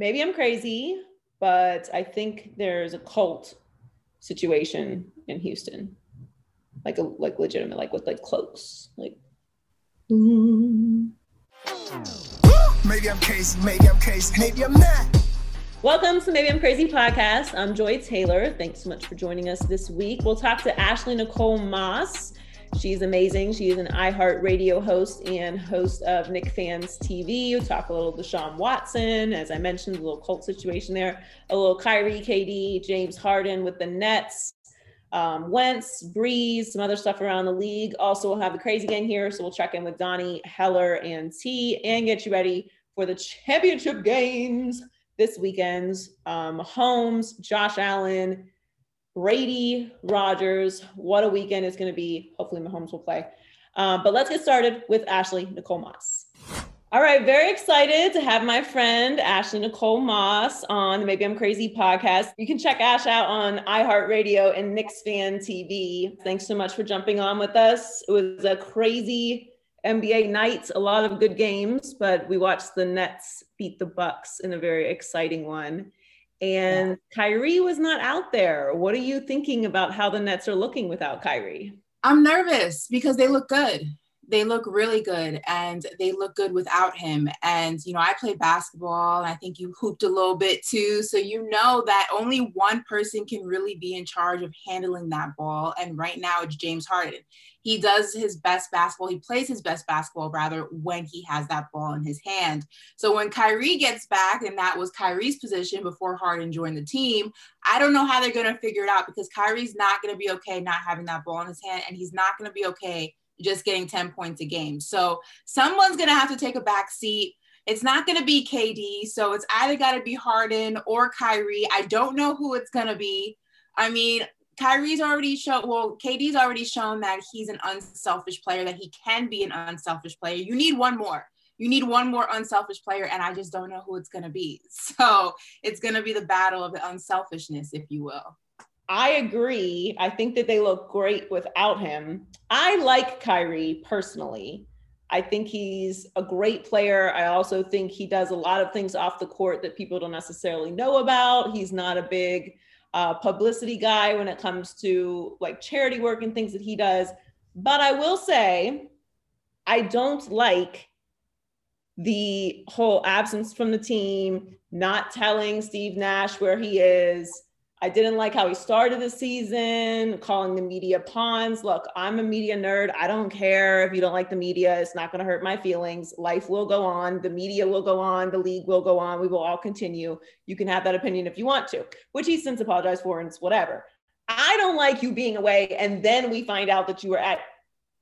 Maybe I'm crazy, but I think there's a cult situation in Houston, like a like legitimate, like with like cloaks, like. Maybe I'm crazy, maybe I'm crazy, maybe I'm not. Welcome to Maybe I'm Crazy podcast. I'm Joy Taylor. Thanks so much for joining us this week. We'll talk to Ashley Nicole Moss. She's amazing. She is an iHeartRadio host and host of Knicks Fan TV. We'll talk a little Deshaun Watson, as I mentioned, a little cult situation there, a little Kyrie, KD, James Harden with the Nets, um, Wentz, Brees, some other stuff around the league. Also, we'll have the Crazy Gang here, so we'll check in with Donnie, Heller, and T, and get you ready for the championship games this weekend. Um, Holmes, Josh Allen, Brady, Rodgers. What a weekend it's going to be. Hopefully, Mahomes will play. Um, but let's get started with Ashley Nicole Moss. All right, very excited to have my friend Ashley Nicole Moss on the Maybe I'm Crazy podcast. You can check Ash out on iHeartRadio and Knicks Fan TV. Thanks so much for jumping on with us. It was a crazy NBA night, a lot of good games, but we watched the Nets beat the Bucks in a very exciting one. And yeah. Kyrie was not out there. What are you thinking about how the Nets are looking without Kyrie? I'm nervous because they look good. They look really good and they look good without him. And, you know, I play basketball and I think you hooped a little bit too. So you know that only one person can really be in charge of handling that ball. And right now it's James Harden he does his best basketball. He plays his best basketball rather when he has that ball in his hand. So when Kyrie gets back, and that was Kyrie's position before Harden joined the team, I don't know how they're going to figure it out because Kyrie's not going to be okay not having that ball in his hand, and he's not going to be okay just getting 10 points a game. So someone's going to have to take a back seat. It's not going to be KD. So it's either got to be Harden or Kyrie. I don't know who it's going to be. I mean, Kyrie's already shown, well, KD's already shown that he's an unselfish player, that he can be an unselfish player. You need one more. You need one more unselfish player, and I just don't know who it's going to be. So it's going to be the battle of the unselfishness, if you will. I agree. I think that they look great without him. I like Kyrie personally. I think he's a great player. I also think he does a lot of things off the court that people don't necessarily know about. He's not a big uh, publicity guy when it comes to like charity work and things that he does. But I will say, I don't like the whole absence from the team, not telling Steve Nash where he is, I didn't like how he started the season, calling the media pawns. Look, I'm a media nerd. I don't care if you don't like the media. It's not going to hurt my feelings. Life will go on. The media will go on. The league will go on. We will all continue. You can have that opinion if you want to, which he since apologized for and it's whatever. I don't like you being away. And then we find out that you were at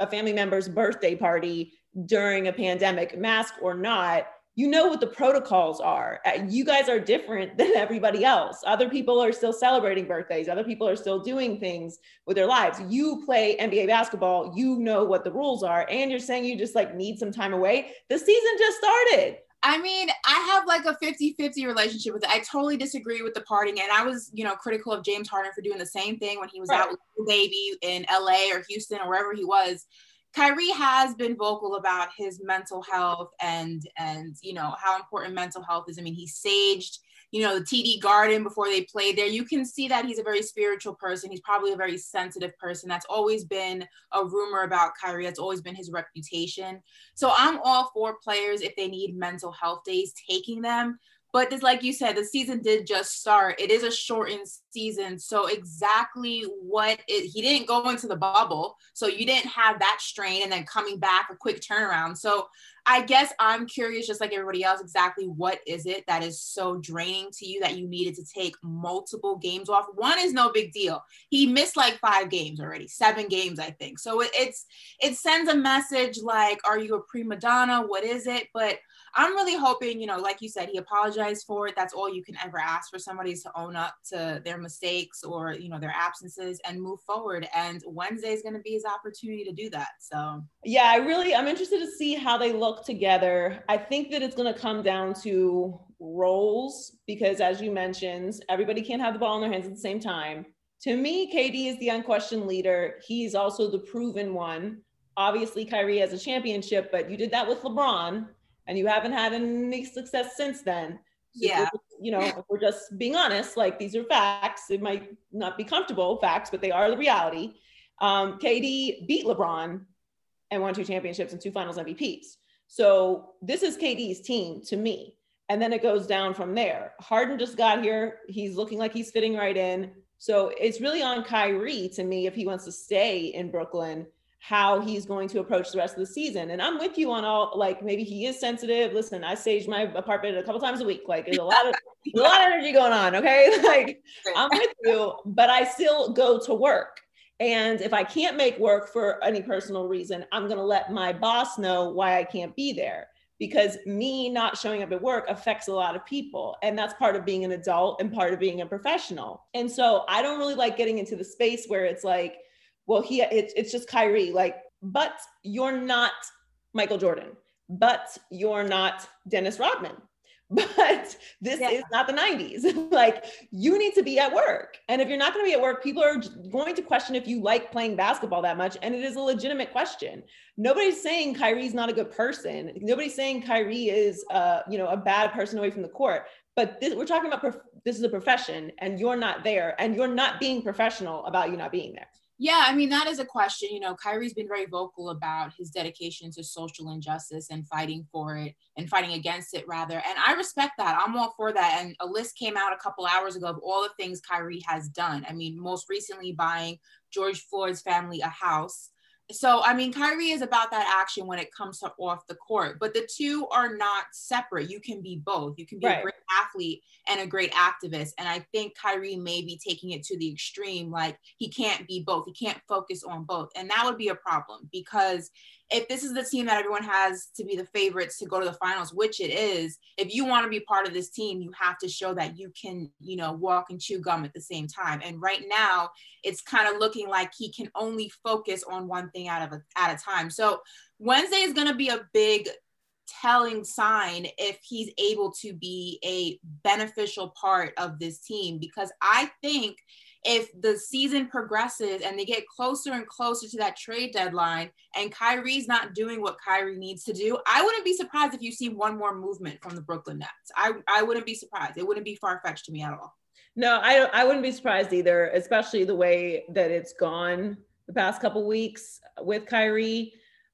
a family member's birthday party during a pandemic, mask or not you know what the protocols are. Uh, you guys are different than everybody else. Other people are still celebrating birthdays, other people are still doing things with their lives. You play NBA basketball, you know what the rules are, and you're saying you just like need some time away. The season just started. I mean, I have like a 50 50 relationship with it. I totally disagree with the parting. And I was, you know, critical of James Harden for doing the same thing when he was right. out with the baby in LA or Houston or wherever he was. Kyrie has been vocal about his mental health and and you know how important mental health is. I mean, he saged you know the TD Garden before they played there. You can see that he's a very spiritual person. He's probably a very sensitive person. That's always been a rumor about Kyrie. That's always been his reputation. So I'm all for players if they need mental health days taking them. But just like you said, the season did just start. It is a shortened season. So exactly what it, he didn't go into the bubble. So you didn't have that strain and then coming back a quick turnaround. So I guess I'm curious, just like everybody else, exactly what is it that is so draining to you that you needed to take multiple games off? One is no big deal. He missed like five games already, seven games, I think. So it, it's it sends a message like, are you a prima donna? What is it? But I'm really hoping, you know, like you said, he apologized for it. That's all you can ever ask for somebody is to own up to their mistakes or, you know, their absences and move forward. And Wednesday is going to be his opportunity to do that. So, yeah, I really, I'm interested to see how they look together. I think that it's going to come down to roles because, as you mentioned, everybody can't have the ball in their hands at the same time. To me, KD is the unquestioned leader. He's also the proven one. Obviously, Kyrie has a championship, but you did that with LeBron and you haven't had any success since then. So yeah. You know, if we're just being honest, like these are facts. It might not be comfortable facts, but they are the reality. Um, KD beat LeBron and won two championships and two finals MVPs. So this is KD's team to me. And then it goes down from there. Harden just got here. He's looking like he's fitting right in. So it's really on Kyrie to me if he wants to stay in Brooklyn, how he's going to approach the rest of the season. And I'm with you on all like maybe he is sensitive. Listen, I stage my apartment a couple times a week. Like there's a lot of a lot of energy going on. Okay. Like I'm with you, but I still go to work. And if I can't make work for any personal reason, I'm gonna let my boss know why I can't be there because me not showing up at work affects a lot of people and that's part of being an adult and part of being a professional and so i don't really like getting into the space where it's like well he it's, it's just kyrie like but you're not michael jordan but you're not dennis rodman but this yeah. is not the 90s. like you need to be at work. And if you're not going to be at work, people are going to question if you like playing basketball that much. And it is a legitimate question. Nobody's saying Kyrie's not a good person. Nobody's saying Kyrie is, uh, you know, a bad person away from the court. But this, we're talking about prof- this is a profession, and you're not there, and you're not being professional about you not being there. Yeah, I mean, that is a question. You know, Kyrie's been very vocal about his dedication to social injustice and fighting for it and fighting against it, rather. And I respect that. I'm all for that. And a list came out a couple hours ago of all the things Kyrie has done. I mean, most recently buying George Floyd's family a house, so I mean, Kyrie is about that action when it comes to off the court, but the two are not separate. You can be both. You can be right. a great athlete and a great activist. And I think Kyrie may be taking it to the extreme, like he can't be both. He can't focus on both, and that would be a problem because if this is the team that everyone has to be the favorites to go to the finals, which it is, if you want to be part of this team, you have to show that you can, you know, walk and chew gum at the same time. And right now, it's kind of looking like he can only focus on one thing of a, at a time. So Wednesday is going to be a big telling sign if he's able to be a beneficial part of this team because I think if the season progresses and they get closer and closer to that trade deadline and Kyrie's not doing what Kyrie needs to do, I wouldn't be surprised if you see one more movement from the Brooklyn Nets. I, I wouldn't be surprised. It wouldn't be far fetched to me at all. No, I I wouldn't be surprised either, especially the way that it's gone the past couple weeks with Kyrie.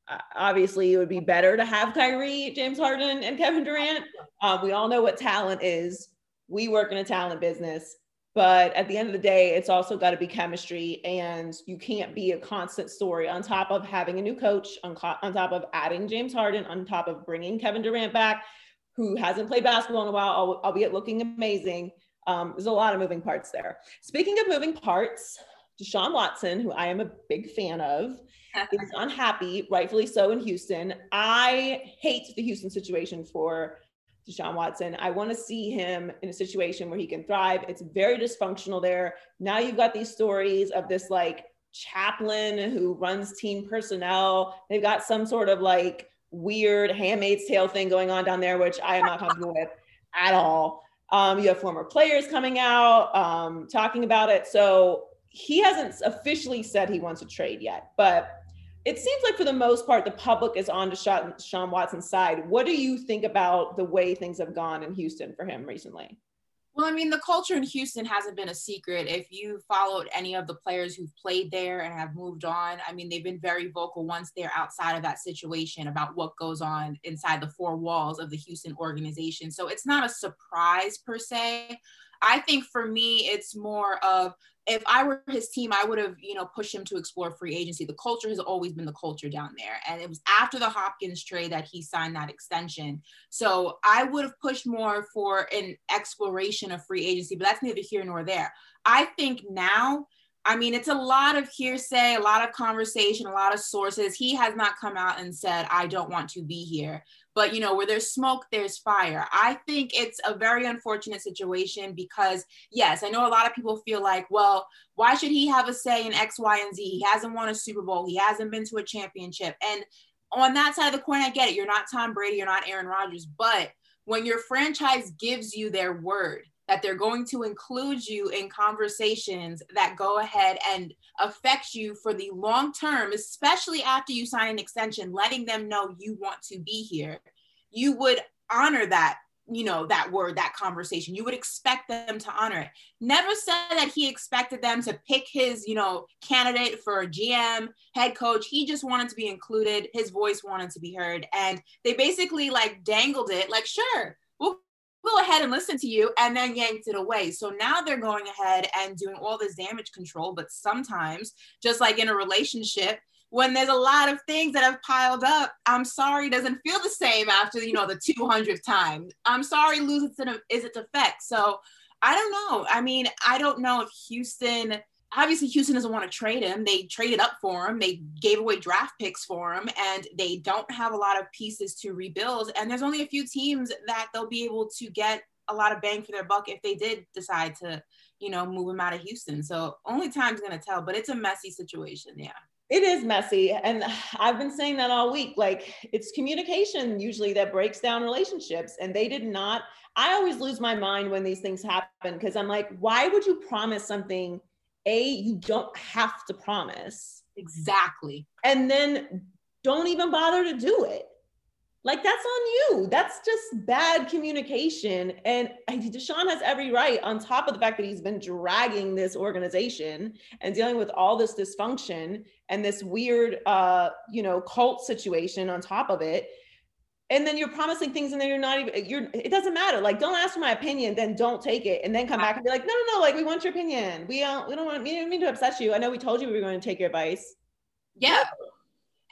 Uh, obviously, it would be better to have Kyrie, James Harden, and Kevin Durant. Um, we all know what talent is. We work in a talent business. But at the end of the day, it's also got to be chemistry, and you can't be a constant story on top of having a new coach, on, co- on top of adding James Harden, on top of bringing Kevin Durant back, who hasn't played basketball in a while, albeit looking amazing. Um, there's a lot of moving parts there. Speaking of moving parts, Deshaun Watson, who I am a big fan of, is unhappy, rightfully so, in Houston. I hate the Houston situation for Deshaun Watson. I want to see him in a situation where he can thrive. It's very dysfunctional there. Now you've got these stories of this like chaplain who runs team personnel. They've got some sort of like weird handmaid's tale thing going on down there, which I am not comfortable with at all. Um, you have former players coming out um, talking about it. So he hasn't officially said he wants to trade yet, but it seems like for the most part, the public is on Deshaun, Watson's side. What do you think about the way things have gone in Houston for him recently? Well, I mean, the culture in Houston hasn't been a secret. If you followed any of the players who've played there and have moved on, I mean, they've been very vocal once they're outside of that situation about what goes on inside the four walls of the Houston organization. So it's not a surprise per se. I think for me, it's more of if I were his team, I would have, you know, pushed him to explore free agency. The culture has always been the culture down there. And it was after the Hopkins trade that he signed that extension. So I would have pushed more for an exploration of free agency, but that's neither here nor there. I think now I mean, it's a lot of hearsay, a lot of conversation, a lot of sources. He has not come out and said, I don't want to be here. But, you know, where there's smoke, there's fire. I think it's a very unfortunate situation because, yes, I know a lot of people feel like, well, why should he have a say in X, Y, and Z? He hasn't won a Super Bowl, he hasn't been to a championship. And on that side of the coin, I get it. You're not Tom Brady, you're not Aaron Rodgers. But when your franchise gives you their word, that they're going to include you in conversations that go ahead and affect you for the long term, especially after you sign an extension, letting them know you want to be here. You would honor that you know that word that conversation. You would expect them to honor it. Never said that he expected them to pick his you know candidate for gm head coach. He just wanted to be included. His voice wanted to be heard. And they basically like dangled it. Like sure we'll go ahead and listen to you and then yanked it away. So now they're going ahead and doing all this damage control. But sometimes, just like in a relationship, when there's a lot of things that have piled up, I'm sorry doesn't feel the same after you know the 200th time. I'm sorry loses its, is its effect. So I don't know. I mean, I don't know if Houston obviously Houston doesn't want to trade him. They traded up for him. They gave away draft picks for him, and they don't have a lot of pieces to rebuild. And there's only a few teams that they'll be able to get a lot of bang for their buck if they did decide to, you know, move him out of Houston. So only time's gonna tell. But it's a messy situation. Yeah. It is messy. And I've been saying that all week. Like it's communication usually that breaks down relationships. And they did not, I always lose my mind when these things happen because I'm like, why would you promise something a you don't have to promise. Exactly. And then don't even bother to do it. Like that's on you. That's just bad communication. And deshaun has every right on top of the fact that he's been dragging this organization and dealing with all this dysfunction and this weird uh you know cult situation on top of it and then you're promising things and then you're not even you're it doesn't matter. Like don't ask for my opinion then don't take it. And then come back and be like no no no like we want your opinion. We don't we don't want we didn't mean to upset you. I know we told you we were going to take your advice. Yeah.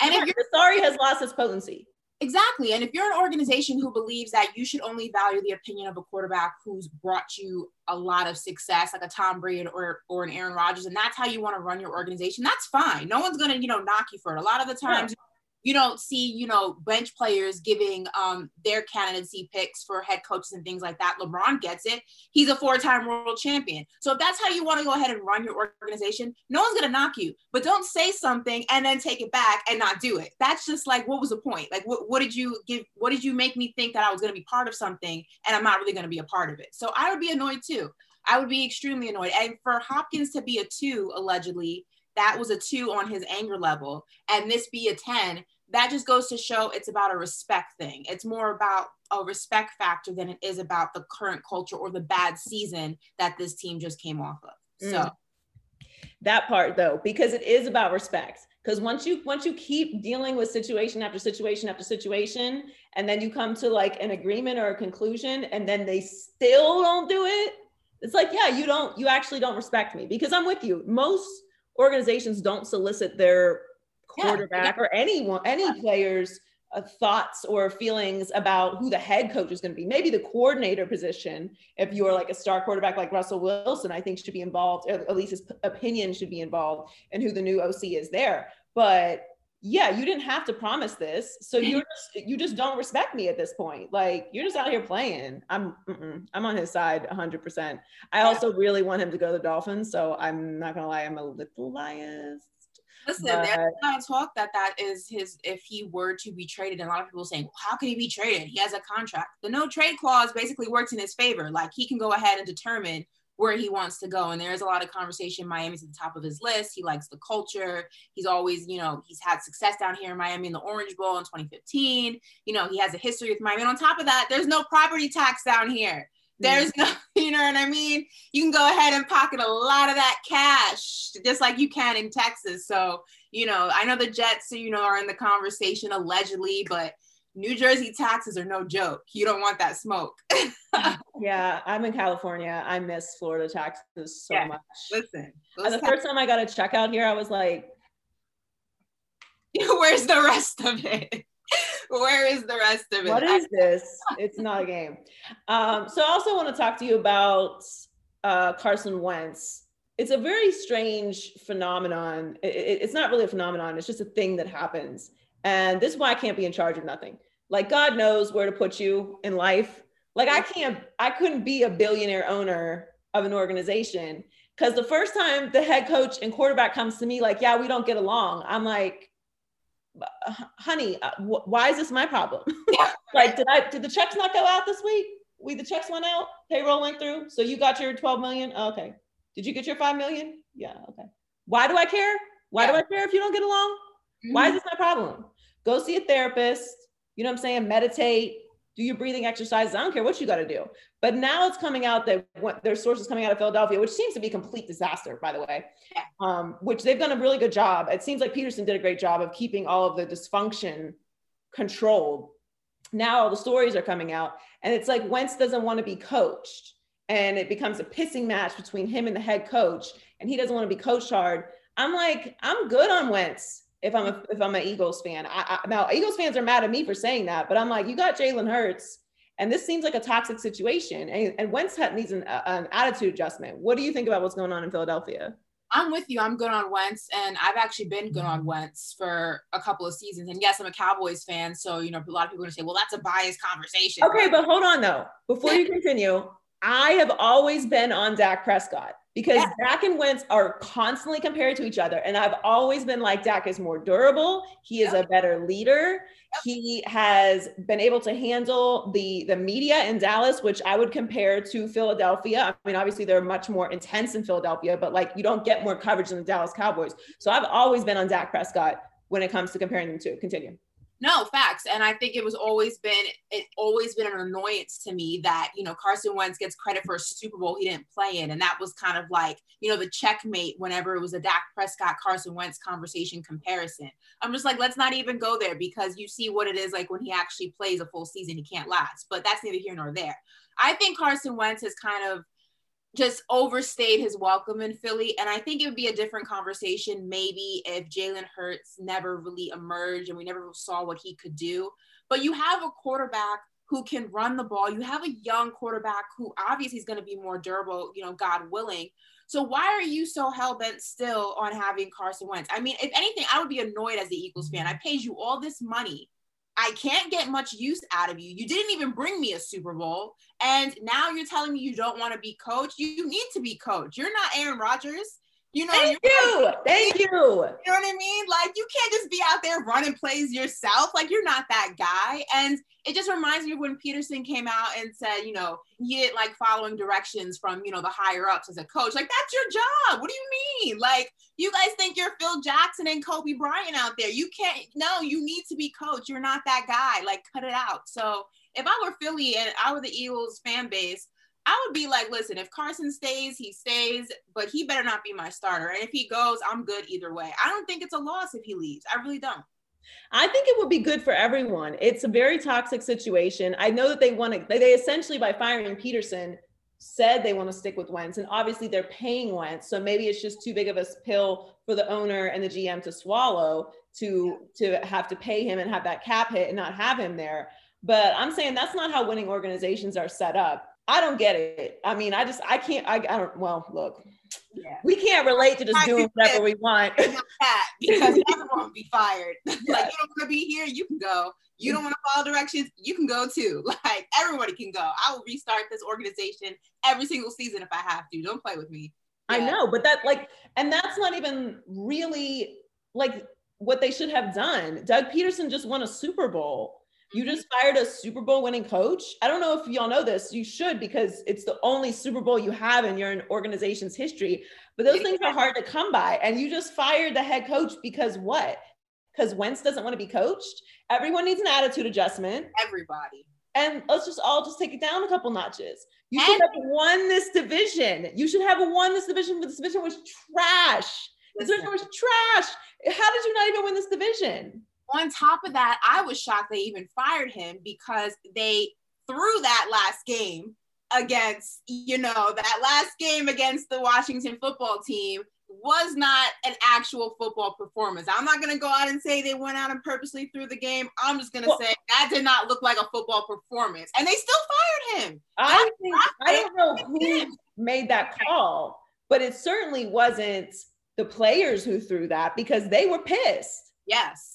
And if you're sorry has lost its potency. Exactly. And if you're an organization who believes that you should only value the opinion of a quarterback who's brought you a lot of success like a tom brady or or an aaron rodgers and that's how you want to run your organization that's fine. No one's going to you know knock you for it. A lot of the times yeah you don't see, you know, bench players giving um, their candidacy picks for head coaches and things like that. LeBron gets it. He's a four-time world champion. So if that's how you want to go ahead and run your organization, no one's gonna knock you. But don't say something and then take it back and not do it. That's just like, what was the point? Like, what, what did you give? What did you make me think that I was gonna be part of something and I'm not really gonna be a part of it? So I would be annoyed too. I would be extremely annoyed. And for Hopkins to be a two, allegedly, that was a two on his anger level, and this be a 10, that just goes to show it's about a respect thing. It's more about a respect factor than it is about the current culture or the bad season that this team just came off of. So mm. that part though, because it is about respect. Because once you once you keep dealing with situation after situation after situation, and then you come to like an agreement or a conclusion, and then they still don't do it, it's like, yeah, you don't, you actually don't respect me because I'm with you. Most organizations don't solicit their quarterback yeah. or anyone, any yeah. players' uh, thoughts or feelings about who the head coach is going to be. Maybe the coordinator position, if you're like a star quarterback like Russell Wilson, I think should be involved. At least his opinion should be involved in who the new OC is there. But yeah, you didn't have to promise this, so you just you just don't respect me at this point. Like you're just out here playing. I'm I'm on his side 100. percent I also really want him to go to the Dolphins, so I'm not gonna lie, I'm a little biased. Listen, but, there's a lot of talk that that is his if he were to be traded, and a lot of people saying, well, how can he be traded? He has a contract. The no trade clause basically works in his favor. Like he can go ahead and determine where he wants to go. And there's a lot of conversation. Miami's at the top of his list. He likes the culture. He's always, you know, he's had success down here in Miami in the Orange Bowl in 2015. You know, he has a history with Miami. And on top of that, there's no property tax down here. Mm. There's no, you know what I mean? You can go ahead and pocket a lot of that cash, just like you can in Texas. So, you know, I know the Jets, you know, are in the conversation allegedly, but New Jersey taxes are no joke. You don't want that smoke. yeah, I'm in California. I miss Florida taxes so yeah, much. Listen, the first time I got a check out here, I was like, Where's the rest of it? Where is the rest of it? What is this? it's not a game. Um, so I also want to talk to you about uh, Carson Wentz it's a very strange phenomenon. It, it, it's not really a phenomenon. It's just a thing that happens. And this is why I can't be in charge of nothing. Like God knows where to put you in life. Like I can't, I couldn't be a billionaire owner of an organization because the first time the head coach and quarterback comes to me like, yeah, we don't get along. I'm like, honey, uh, why is this my problem? like, did I did the checks not go out this week? We the checks went out, payroll went through, so you got your 12 million. Oh, okay. Did you get your five million? Yeah. Okay. Why do I care? Why yeah. do I care if you don't get along? Mm-hmm. Why is mm-hmm. this my problem? Go see a therapist. You know what I'm saying? Meditate do your breathing exercises. I don't care what you got to do. But now it's coming out that what, there's sources coming out of Philadelphia, which seems to be complete disaster, by the way, um, which they've done a really good job. It seems like Pederson did a great job of keeping all of the dysfunction controlled. Now all the stories are coming out, and it's like Wentz doesn't want to be coached, and it becomes a pissing match between him and the head coach, and he doesn't want to be coached hard. I'm like, I'm good on Wentz if I'm a, if I'm an Eagles fan. I, I, now Eagles fans are mad at me for saying that, but I'm like, you got Jalen Hurts, and this seems like a toxic situation. And, and Wentz needs an, an attitude adjustment. What do you think about what's going on in Philadelphia? I'm with you. I'm good on Wentz, and I've actually been good on Wentz for a couple of seasons. And yes, I'm a Cowboys fan, so you know a lot of people are going to say, "Well, that's a biased conversation." Okay, but hold on though. Before you continue, I have always been on Dak Prescott because yeah. Dak and Wentz are constantly compared to each other. And I've always been like, Dak is more durable. He is yep. a better leader. Yep. He has been able to handle the, the media in Dallas, which I would compare to Philadelphia. I mean, obviously they're much more intense in Philadelphia, but like you don't get more coverage than the Dallas Cowboys. So I've always been on Dak Prescott when it comes to comparing them to. Continue. No, facts. And I think it was always been it always been an annoyance to me that, you know, Carson Wentz gets credit for a Super Bowl he didn't play in. And that was kind of like, you know, the checkmate whenever it was a Dak Prescott Carson Wentz conversation comparison. I'm just like, let's not even go there because you see what it is like when he actually plays a full season, he can't last. But that's neither here nor there. I think Carson Wentz has kind of just overstayed his welcome in Philly. And I think it would be a different conversation maybe if Jalen Hurts never really emerged and we never saw what he could do. But you have a quarterback who can run the ball. You have a young quarterback who obviously is going to be more durable, you know, God willing. So why are you so hell bent still on having Carson Wentz? I mean, if anything, I would be annoyed as the Eagles fan. I paid you all this money I can't get much use out of you. You didn't even bring me a Super Bowl. And now you're telling me you don't want to be coach. You need to be coach. You're not Aaron Rodgers. You know, thank you. Thank you. You know what I mean? Like you can't just be out there running plays yourself. Like you're not that guy. And it just reminds me of when Pederson came out and said, you know, he didn't like following directions from, you know, the higher ups as a coach. Like that's your job. What do you mean? Like you guys think you're Phil Jackson and Kobe Bryant out there. You can't no, you need to be coach. You're not that guy. Like cut it out. So if I were Philly and I were the Eagles fan base, I would be like, listen, if Carson stays, he stays, but he better not be my starter. And if he goes, I'm good either way. I don't think it's a loss if he leaves. I really don't. I think it would be good for everyone. It's a very toxic situation. I know that they want to, they essentially, by firing Pederson, said they want to stick with Wentz. And obviously they're paying Wentz. So maybe it's just too big of a pill for the owner and the GM to swallow to, to have to pay him and have that cap hit and not have him there. But I'm saying that's not how winning organizations are set up I don't get it. I mean, I just I can't. I, I don't. Well, look, yeah. we can't relate to just I doing whatever we want. because everyone won't be fired. like you don't want to be here, you can go. You mm. don't want to follow directions, you can go too. Like everybody can go. I will restart this organization every single season if I have to. Don't play with me. Yeah. I know, but that like, and that's not even really like what they should have done. Doug Pederson just won a Super Bowl you just mm-hmm. fired a Super Bowl winning coach. I don't know if y'all know this. You should because it's the only Super Bowl you have in your organization's history. But those things are hard to come by. And you just fired the head coach because what? Because Wentz doesn't want to be coached. Everyone needs an attitude adjustment. Everybody. And let's just all just take it down a couple notches. You should have won this division. You should have won this division, but this division was trash. This division was trash. How did you not even win this division? On top of that, I was shocked they even fired him because they threw that last game against, you know, that last game against the Washington football team was not an actual football performance. I'm not going to go out and say they went out and purposely threw the game. I'm just going to well, say that did not look like a football performance. And they still fired him. I, think, I don't know who made that call, but it certainly wasn't the players who threw that because they were pissed. Yes,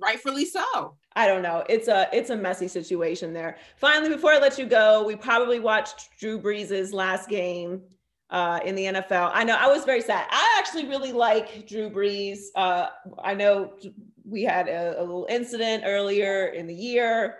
rightfully so. I don't know. It's a it's a messy situation there. Finally, before I let you go, we probably watched Drew Brees' last game uh, in the NFL. I know I was very sad. I actually really like Drew Brees. Uh, I know we had a, a, little incident earlier in the year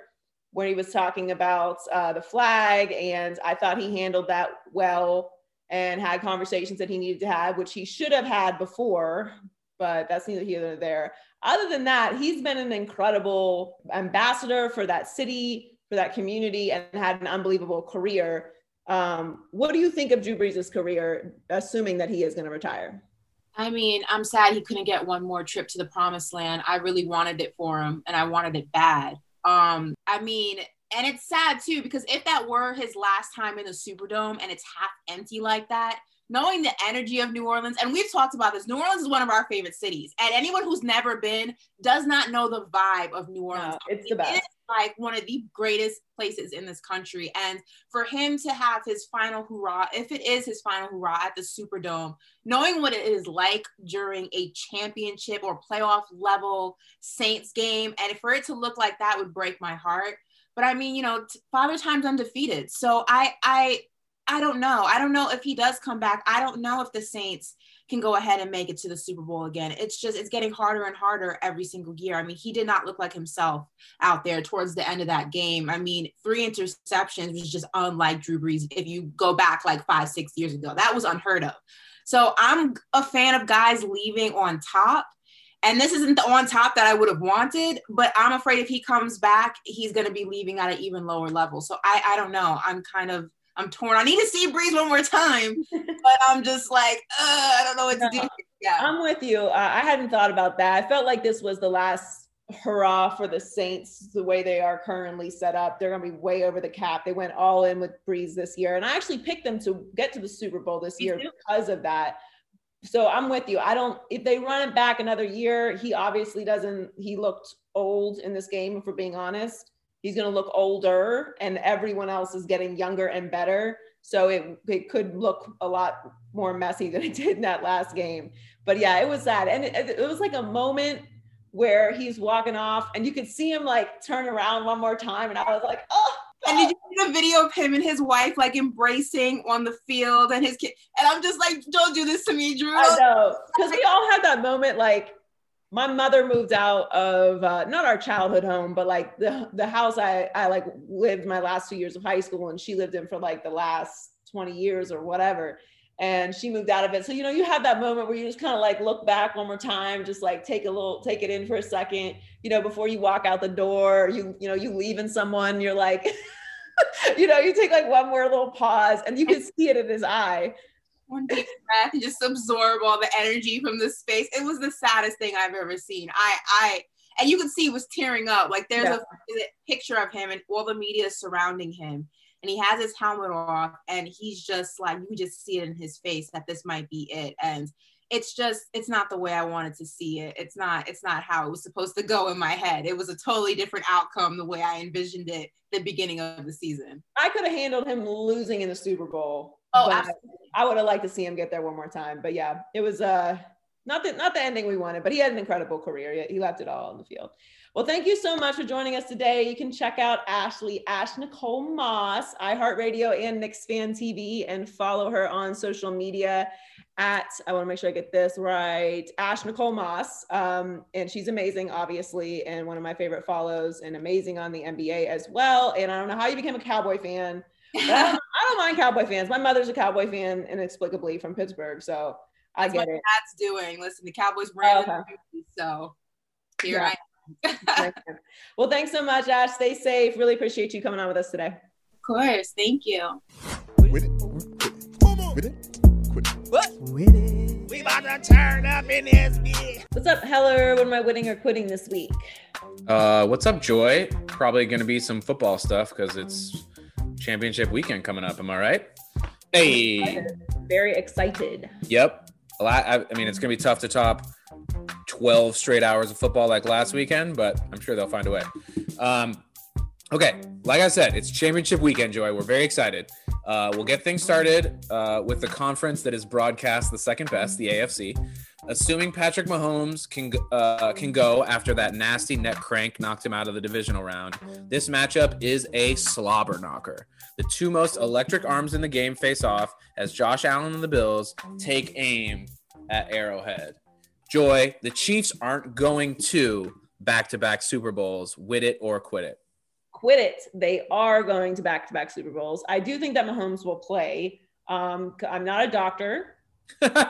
when he was talking about uh, the flag, and I thought he handled that well and had conversations that he needed to have, which he should have had before. But that's neither here nor there. Other than that, he's been an incredible ambassador for that city, for that community, and had an unbelievable career. Um, what do you think of Drew Brees' career, assuming that he is going to retire? I mean, I'm sad he couldn't get one more trip to the promised land. I really wanted it for him and I wanted it bad. Um, I mean, and it's sad too, because if that were his last time in the Superdome and it's half empty like that, knowing the energy of New Orleans, and we've talked about this, New Orleans is one of our favorite cities. And anyone who's never been does not know the vibe of New Orleans. No, it's the best. It is like one of the greatest places in this country. And for him to have his final hurrah, if it is his final hurrah at the Superdome, knowing what it is like during a championship or playoff level Saints game, and for it to look like that would break my heart. But I mean, you know, Father Time's undefeated. So I, I, I don't know. I don't know if he does come back. I don't know if the Saints can go ahead and make it to the Super Bowl again. It's just it's getting harder and harder every single year. I mean, he did not look like himself out there towards the end of that game. I mean, three interceptions was just unlike Drew Brees if you go back like 5 6 years ago. That was unheard of. So, I'm a fan of guys leaving on top. And this isn't the on top that I would have wanted, but I'm afraid if he comes back, he's going to be leaving at an even lower level. So I, I don't know. I'm kind of I'm torn. I need to see Brees one more time, but I'm just like, I don't know what to do. Yeah, I'm with you. Uh, I hadn't thought about that. I felt like this was the last hurrah for the Saints the way they are currently set up. They're going to be way over the cap. They went all in with Brees this year, and I actually picked them to get to the Super Bowl this year because of that. So I'm with you. I don't. If they run it back another year, he obviously doesn't. He looked old in this game, if we're being honest he's going to look older and everyone else is getting younger and better so it, it could look a lot more messy than it did in that last game but yeah it was sad and it, it was like a moment where he's walking off and you could see him like turn around one more time and i was like oh and did you see the video of him and his wife like embracing on the field and his kid? And I'm just like, don't do this to me, Drew. I know. Because we all had that moment like my mother moved out of uh, not our childhood home, but like the the house I I like lived my last two years of high school, and she lived in for like the last twenty years or whatever. And she moved out of it. So you know, you have that moment where you just kind of like look back one more time, just like take a little, take it in for a second, you know, before you walk out the door. You you know, you leaving someone, you're like. you know, you take like one more little pause and you can see it in his eye one deep breath and just absorb all the energy from the space. It was the saddest thing I've ever seen. I, I, and you could see he was tearing up. Like there's yeah. a, a, picture of him and all the media surrounding him, and he has his helmet off, and he's just like you just see it in his face that this might be it. And it's just it's not the way I wanted to see it. It's not it's not how it was supposed to go in my head. It was a totally different outcome the way I envisioned it the beginning of the season. I could have handled him losing in the Super Bowl Oh, absolutely. I would have liked to see him get there one more time. But yeah, it was uh not the not the ending we wanted, but he had an incredible career. He left it all on the field. Well, thank you so much for joining us today. You can check out Ashley, Ash Nicole Moss, iHeartRadio and Knicks Fan TV, and follow her on social media at, I want to make sure I get this right, Ash Nicole Moss. Um, and she's amazing, obviously, and one of my favorite follows, and amazing on the NBA as well. And I don't know how you became a Cowboy fan. I, don't, I don't mind Cowboy fans. My mother's a Cowboy fan inexplicably from Pittsburgh, so I That's get what it. That's doing. Listen, the Cowboys ran oh, okay. so here yeah. I am. well, thanks so much, Ash. Stay safe. Really appreciate you coming on with us today. Of course. Thank you. With it. With it. What? With it. We about to turn up in this bitch. What's up, Heller? What am I winning or quitting this week? Uh, what's up, Joy? Probably going to be some football stuff because it's championship weekend coming up. Am I right? Hey, very excited. Yep. A lot. I, I mean, it's gonna be tough to top 12 straight hours of football like last weekend, but I'm sure they'll find a way. Um, okay, like I said, it's championship weekend, Joy. We're very excited. Uh, we'll get things started uh, with the conference that is broadcast the second best, the AFC. Assuming Patrick Mahomes can uh, can go after that nasty neck crank knocked him out of the divisional round, this matchup is a slobber knocker. The two most electric arms in the game face off as Josh Allen and the Bills take aim at Arrowhead. Joy, the Chiefs aren't going to back to back Super Bowls, wit it or quit it quit it. They are going to back to back Super Bowls. I do think that Mahomes will play. Um, I'm not a doctor. uh,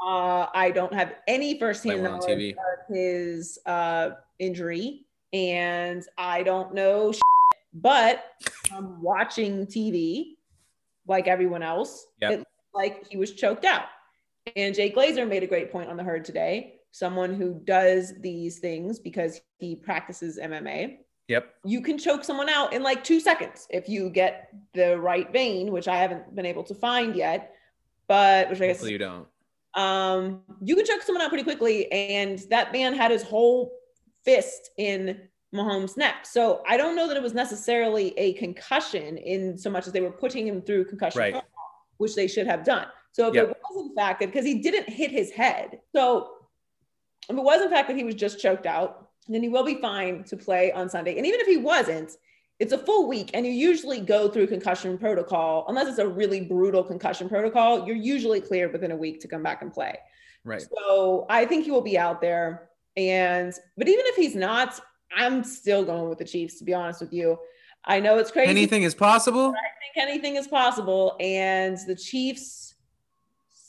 I don't have any firsthand knowledge of his uh, injury, and I don't know. Shit, but I'm watching TV like everyone else. Yep. It like he was choked out. And Jay Glazer made a great point on the herd today. Someone who does these things because he practices MMA Yep. You can choke someone out in like two seconds if you get the right vein, which I haven't been able to find yet. But which I guess you don't. Um, you can choke someone out pretty quickly, and that man had his whole fist in Mahomes' neck. So I don't know that it was necessarily a concussion in so much as they were putting him through concussion, right. which they should have done. So if yep. it was in fact that because he didn't hit his head, so if it was in fact that he was just choked out, then he will be fine to play on Sunday. And even if he wasn't, it's a full week and you usually go through concussion protocol. Unless it's a really brutal concussion protocol you're usually cleared within a week to come back and play. Right. So i think he will be out there and but even if he's not i'm still going with the chiefs to be honest with you. I know it's crazy. Anything is possible? I think anything is possible and the chiefs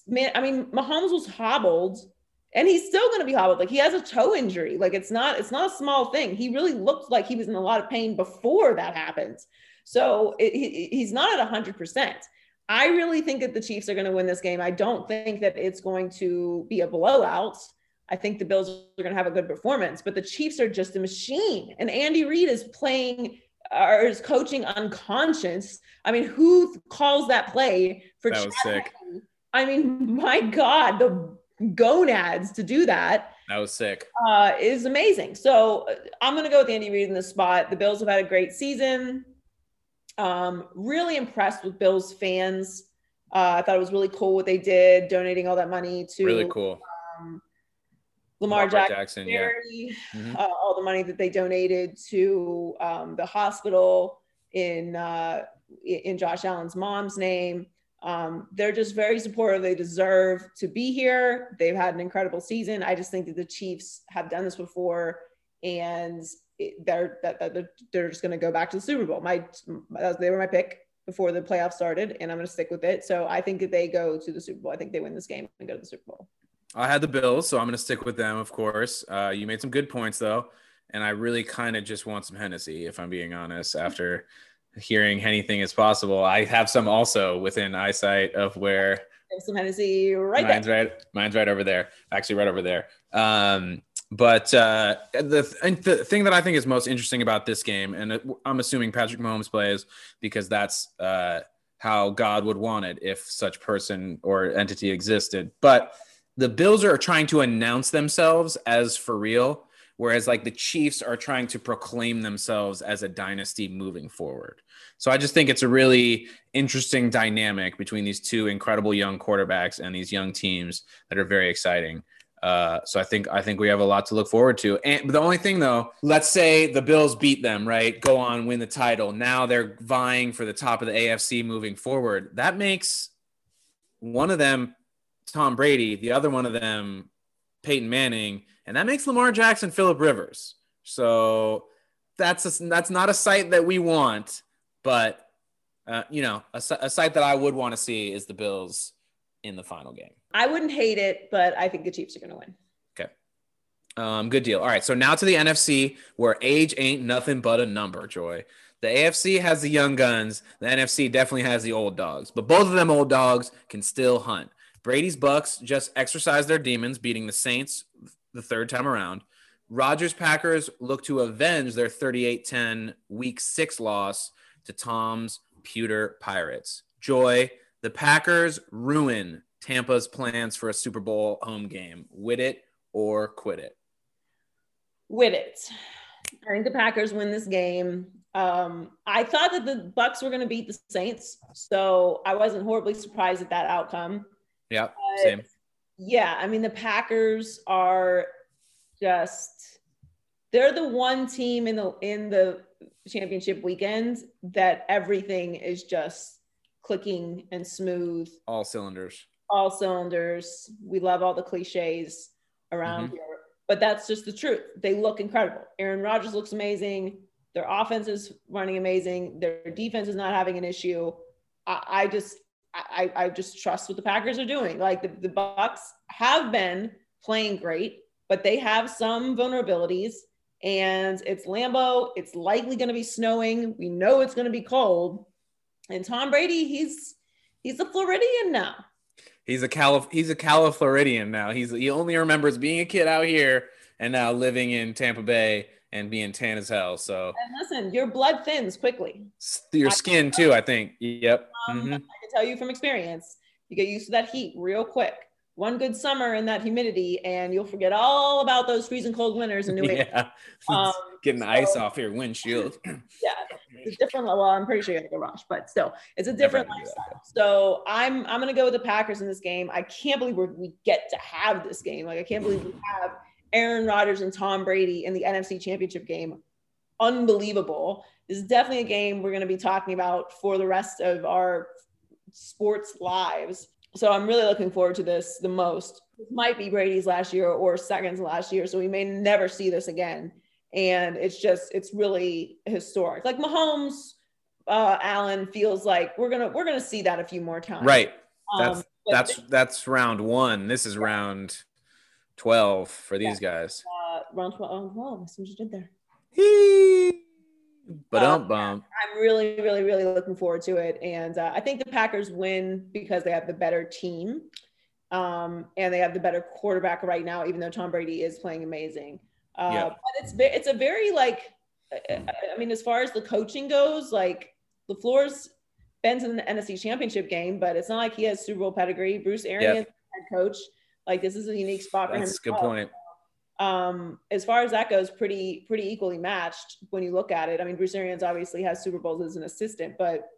man i mean mahomes was hobbled and he's still going to be hobbled like he has a toe injury like it's not it's not a small thing. He really looked like he was in a lot of pain before that happened. So it, he, he's not at 100% i really think that the chiefs are going to win this game. I don't think that it's going to be a blowout. I think the bills are going to have a good performance but the chiefs are just a machine. And andy reid is playing or is coaching unconscious. I mean who calls that play for that was sick. I mean, my God, the gonads to do that. That was sick. Uh, is amazing. So uh, I'm going to go with Andy Reid in the spot. The Bills have had a great season. Um, really impressed with Bills fans. Uh, I thought it was really cool what they did, donating all that money to really cool. Um, Lamar, Lamar Jackson, Jackson yeah. Mm-hmm. Uh, all the money that they donated to um, the hospital in uh, in Josh Allen's mom's name. Um, they're just very supportive. They deserve to be here. They've had an incredible season. I just think that the Chiefs have done this before, and they're that, that they're just going to go back to the Super Bowl. My they were my pick before the playoffs started, and I'm going to stick with it. So I think that they go to the Super Bowl. I think they win this game and go to the Super Bowl. I had the Bills, so I'm going to stick with them, of course. Uh, you made some good points though, and I really kind of just want some Hennessy, if I'm being honest, after hearing anything is possible. I have some also within eyesight of where some Hennessy right mine's there. right mine's right over there actually right over there um, but uh, the, the thing that I think is most interesting about this game, and I'm assuming Patrick Mahomes plays because that's uh, how God would want it if such person or entity existed. But the Bills are trying to announce themselves as for real, whereas like the Chiefs are trying to proclaim themselves as a dynasty moving forward. So I just think it's a really interesting dynamic between these two incredible young quarterbacks and these young teams that are very exciting. Uh, so I think I think we have a lot to look forward to. And the only thing though, let's say the Bills beat them, right? Go on, win the title. Now they're vying for the top of the AFC moving forward. That makes one of them Tom Brady, the other one of them Peyton Manning, and that makes Lamar Jackson Philip Rivers. So that's a, that's not a sight that we want, but uh, you know, a, a sight that I would want to see is the Bills in the final game. I wouldn't hate it, but I think the Chiefs are going to win. Okay. Um, good deal. All right. So now to the NFC, where age ain't nothing but a number, Joy. The AFC has the young guns. The NFC definitely has the old dogs, but both of them old dogs can still hunt. Brady's Bucs just exercised their demons, beating the Saints the third time around. Rodgers Packers look to avenge their 38 10 week six loss to Tom's Pewter Pirates. Joy, the Packers ruin Tampa's plans for a Super Bowl home game. Wit it or quit it? Wit it. I think the Packers win this game. Um, I thought that the Bucs were going to beat the Saints, so I wasn't horribly surprised at that outcome. Yeah, but, same. Yeah, I mean the Packers are just they're the one team in the in the championship weekend that everything is just clicking and smooth. All cylinders. All cylinders. We love all the cliches around mm-hmm. here, but that's just the truth. They look incredible. Aaron Rodgers looks amazing. Their offense is running amazing. Their defense is not having an issue. I, I just, I, I just trust what the Packers are doing. Like the, the Bucs have been playing great, but they have some vulnerabilities and it's Lambeau. It's likely going to be snowing. We know it's going to be cold. And Tom Brady, he's he's a Floridian now. He's a Calif he's a Califloridian now. He's he only remembers being a kid out here and now living in Tampa Bay and being tan as hell. So and listen, your blood thins quickly. Your skin too, I think. Yep. Um, mm-hmm. Tell you from experience, you get used to that heat real quick one good summer in that humidity and you'll forget all about those freezing cold winters in New England. Yeah. Um, Getting the so, ice off your windshield. yeah. It's a different level. I'm pretty sure you're gonna rush, but still it's a different lifestyle. So I'm I'm gonna go with the Packers in this game. I can't believe we we get to have this game. Like I can't believe we have Aaron Rodgers and Tom Brady in the NFC championship game. Unbelievable. This is definitely a game we're gonna be talking about for the rest of our sports lives so I'm really looking forward to this the most. This might be Brady's last year or second's last year, so we may never see this again. And it's just it's really historic. Like Mahomes, uh, Allen feels like we're gonna we're gonna see that a few more times. Right. That's um, that's this, that's round one. This is round twelve for these yeah. guys. Uh, round twelve. Oh, wow, I see what you did there. But um, bump. I'm really, really, really looking forward to it, and uh, I think the Packers win because they have the better team, um, and they have the better quarterback right now. Even though Tom Brady is playing amazing, uh, yeah. but it's it's a very like, I mean, as far as the coaching goes, like LaFleur's been to the NFC Championship game, but it's not like he has Super Bowl pedigree. Bruce Arians, yep. head coach, like this is a unique spot for That's him. That's a good point um, as far as that goes, pretty pretty equally matched when you look at it. I mean, Bruce Arians obviously has Super Bowls as an assistant, but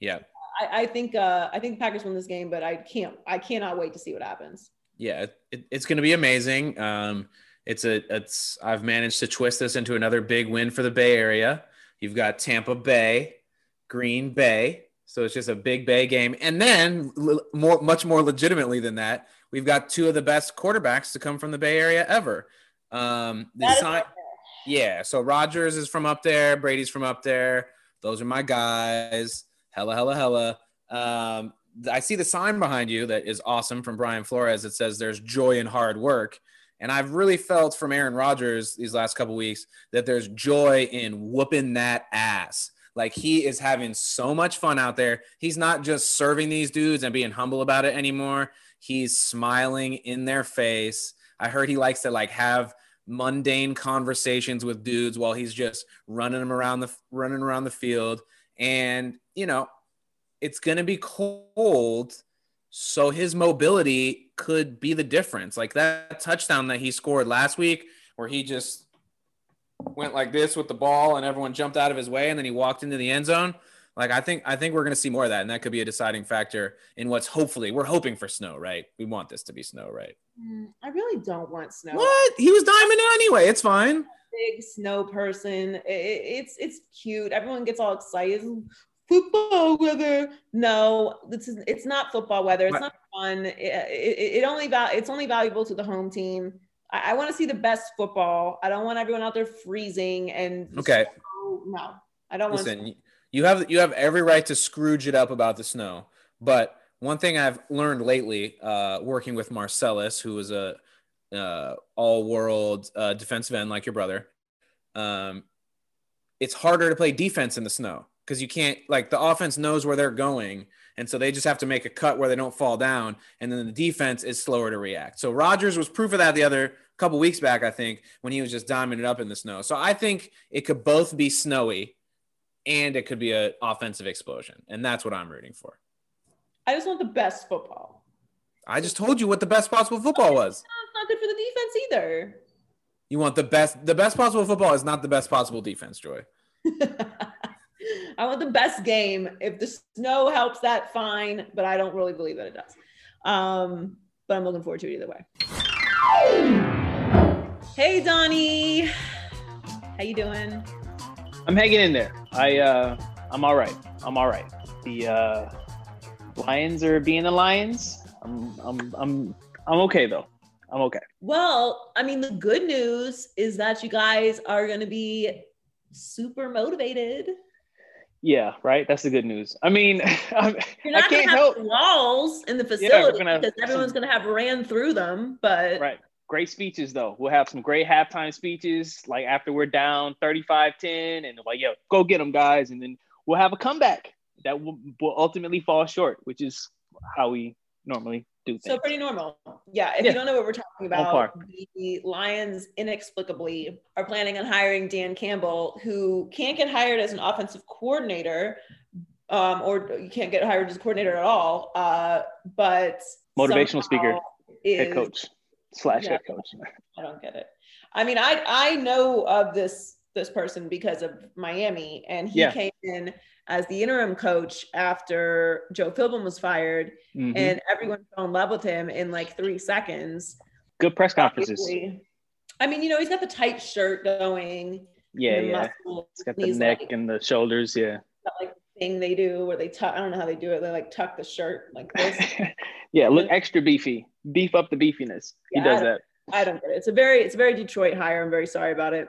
yeah, I, I think uh, I think the Packers win this game, but I can't I cannot wait to see what happens. Yeah, it, it's going to be amazing. Um, it's a it's I've managed to twist this into another big win for the Bay Area. You've got Tampa Bay, Green Bay, so it's just a big Bay game, and then more much more legitimately than that, we've got two of the best quarterbacks to come from the Bay Area ever. Um, the yeah. So Rodgers is from up there. Brady's from up there. Those are my guys. Hella, hella, hella. Um, I see the sign behind you that is awesome from Brian Flores. It says there's joy in hard work. And I've really felt from Aaron Rodgers these last couple weeks that there's joy in whooping that ass. Like he is having so much fun out there. He's not just serving these dudes and being humble about it anymore. He's smiling in their face. I heard he likes to like have mundane conversations with dudes while he's just running them around the running around the field. And you know it's going to be cold so his mobility could be the difference. Like that touchdown that he scored last week where he just went like this with the ball and everyone jumped out of his way and then he walked into the end zone like I think I think we're going to see more of that, and that could be a deciding factor in what's hopefully we're hoping for snow, right? We want this to be snow, right? Mm, I really don't want snow. What? He was diamond anyway. It's fine. Big snow person. It, it's it's cute. Everyone gets all excited. Football weather. No, this is it's not football weather. It's what? not fun. It, it, it only val- it's only valuable to the home team. I, I want to see the best football. I don't want everyone out there freezing and okay. no, I don't Listen, want. You have you have every right to Scrooge it up about the snow, but one thing I've learned lately, uh, working with Marcellus, who is a uh, all-world uh, defensive end like your brother, um, it's harder to play defense in the snow because you can't like the offense knows where they're going, and so they just have to make a cut where they don't fall down, and then the defense is slower to react. So Rodgers was proof of that the other couple weeks back, I think, when he was just it up in the snow. So I think it could both be snowy and it could be an offensive explosion. And that's what I'm rooting for. I just want the best football. I just told you what the best possible football was. It's not good for the defense either. You want the best the best possible football is not the best possible defense, Joy. I want the best game. If the snow helps that, fine. But I don't really believe that it does. Um, but I'm looking forward to it either way. Hey, Donnie. How you doing? I'm hanging in there. I uh, I'm all right. I'm all right. The uh, Lions are being the Lions. I'm I'm I'm I'm okay though. I'm okay. Well, I mean, the good news is that you guys are going to be super motivated. Yeah, right. That's the good news. I mean, I'm, You're not I can't help walls in the facility yeah, because everyone's going to have ran through them. But right, great speeches though. We'll have some great halftime speeches like after we're down 35-10 and like, yo, go get them guys, and then we'll have a comeback that will, will ultimately fall short, which is how we normally do things. So pretty normal. Yeah. If yeah. you don't know what we're talking about, the Lions inexplicably are planning on hiring Dan Campbell, who can't get hired as an offensive coordinator, um, or you can't get hired as a coordinator at all. Uh, but motivational speaker, head coach slash yeah, head coach. I don't get it. I mean, I I know of this this person because of Miami, and he yeah. came in as the interim coach after Joe Philbin was fired, mm-hmm. and everyone fell in love with him in like three seconds. Good press conferences. I mean, you know, he's got the tight shirt going. Yeah, yeah. Muscles, it's got the neck like, and the shoulders. Yeah. That, like thing they do where they tuck. I don't know how they do it. They like tuck the shirt like this. yeah, look extra beefy. Beef up the beefiness. Yeah, he does I that. I don't get it. It's a very, it's a very Detroit hire. I'm very sorry about it.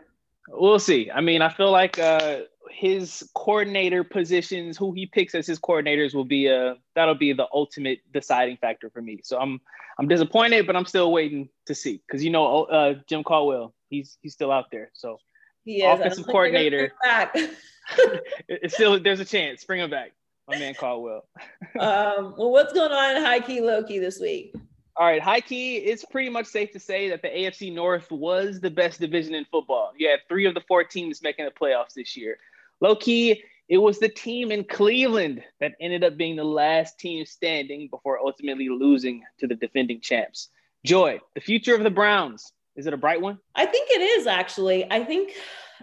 We'll see. I mean, I feel like uh, his coordinator positions, who he picks as his coordinators, will be a that'll be the ultimate deciding factor for me. So I'm I'm disappointed, but I'm still waiting to see because you know uh, Jim Caldwell, he's he's still out there. So he is. offensive coordinator. it's still there's a chance. Bring him back, my man Caldwell. um, well, what's going on in high key, low key this week? All right, high key, it's pretty much safe to say that the AFC North was the best division in football. You had three of the four teams making the playoffs this year. Low key, it was the team in Cleveland that ended up being the last team standing before ultimately losing to the defending champs. Joy, the future of the Browns, is it a bright one? I think it is actually. I think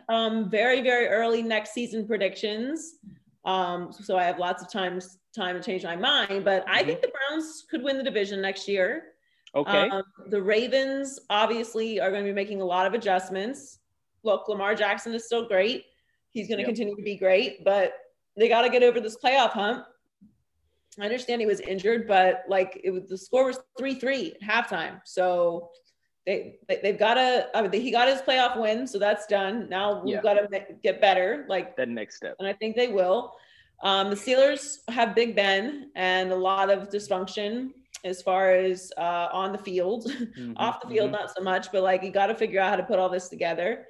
um, very, very early next season predictions. Um, so I have lots of times time to change my mind, but I mm-hmm. think the Browns could win the division next year. Okay. Um, the Ravens obviously are going to be making a lot of adjustments. Look, Lamar Jackson is still great. He's going to yep. continue to be great, but they got to get over this playoff hump. I understand he was injured, but like it was the score was three three at halftime. So they, they have got to. I mean, he got his playoff win, so that's done. Now we've yeah. got to get better. Like that next step, and I think they will. Um, the Steelers have Big Ben and a lot of dysfunction as far as uh, on the field, mm-hmm, off the field, mm-hmm. not so much. But like you got to figure out how to put all this together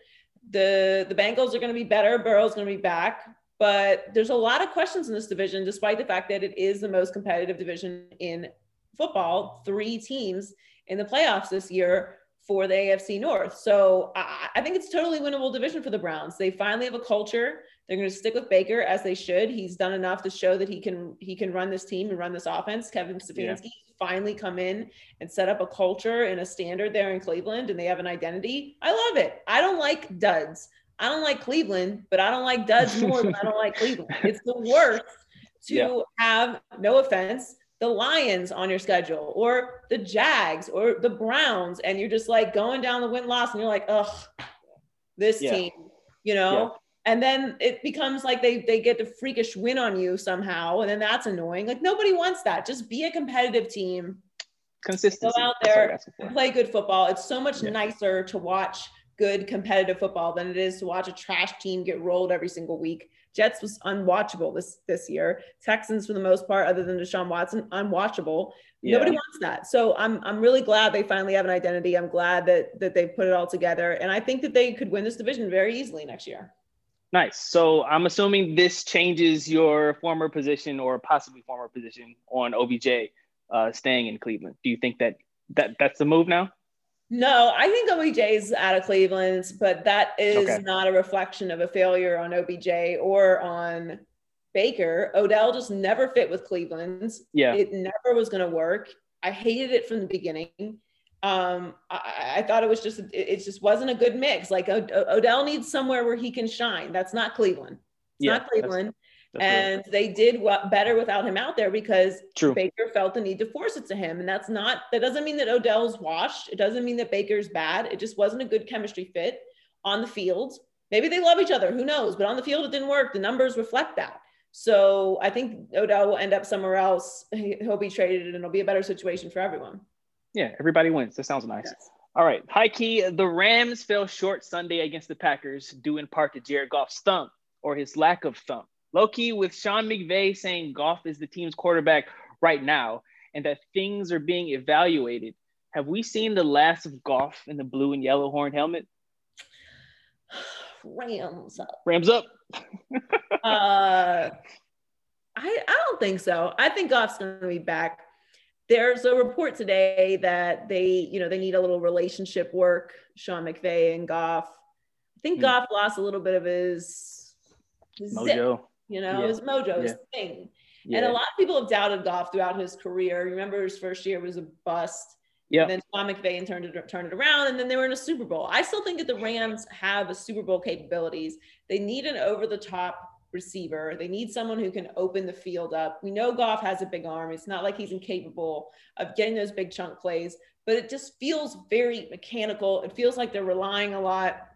the the Bengals are going to be better. Burrow's going to be back, but there's a lot of questions in this division, despite the fact that it is the most competitive division in football. Three teams in the playoffs this year for the AFC North. So I, I think it's totally winnable division for the Browns. They finally have a culture. They're going to stick with Baker as they should. He's done enough to show that he can he can run this team and run this offense. Kevin Stefanski yeah. finally come in and set up a culture and a standard there in Cleveland, and they have an identity. I love it. I don't like duds. I don't like Cleveland, but I don't like duds more than I don't like Cleveland. It's the worst to yeah. have no offense the Lions on your schedule or the Jags or the Browns, and you're just like going down the win loss, and you're like, ugh, this yeah. team, you know. And then it becomes like they they get the freakish win on you somehow, and then that's annoying. Like nobody wants that. Just be a competitive team. Consistency. Go out there play good football. It's so much yeah. nicer to watch good competitive football than it is to watch a trash team get rolled every single week. Jets was unwatchable this this year. Texans, for the most part, other than Deshaun Watson, unwatchable. Yeah. Nobody wants that. So I'm I'm really glad they finally have an identity. I'm glad that that they've put it all together, and I think that they could win this division very easily next year. Nice. So I'm assuming this changes your former position or possibly former position on OBJ uh, staying in Cleveland. Do you think that that that's the move now? No, I think OBJ is out of Cleveland, but that is okay. not a reflection of a failure on OBJ or on Baker. Odell just never fit with Cleveland. Yeah. It never was going to work. I hated it from the beginning. Um, I, I, thought it was just it, it, just wasn't a good mix. Like o- Odell needs somewhere where he can shine. That's not Cleveland. It's yeah, not Cleveland. That's, and right. they did what better without him out there because True. Baker felt the need to force it to him. And that's not that doesn't mean that Odell's washed. It doesn't mean that Baker's bad. It just wasn't a good chemistry fit on the field. Maybe they love each other. Who knows? But on the field, it didn't work. The numbers reflect that. So I think Odell will end up somewhere else. He'll be traded and it'll be a better situation for everyone. Yeah, everybody wins. That sounds nice. Yes. All right. High key, the Rams fell short Sunday against the Packers, due in part to Jared Goff's thump or his lack of thump. Low key, with Sean McVay saying Goff is the team's quarterback right now and that things are being evaluated, have we seen the last of Goff in the blue and yellow horn helmet? Rams up. Rams up. uh, I I don't think so. I think Goff's going to be back. There's a report today that they, you know, they need a little relationship work. Sean McVay and Goff. I think mm. Goff lost a little bit of his, his mojo. Zip, you know, yeah. his mojo, yeah. his thing. Yeah. And a lot of people have doubted Goff throughout his career. Remember, his first year was a bust. Yeah. Then Sean McVay turned it turned it around, and then they were in a Super Bowl. I still think that the Rams have a Super Bowl capabilities. They need an over the top receiver. They need someone who can open the field up. We know Goff has a big arm. It's not like he's incapable of getting those big chunk plays, but it just feels very mechanical. It feels like they're relying a lot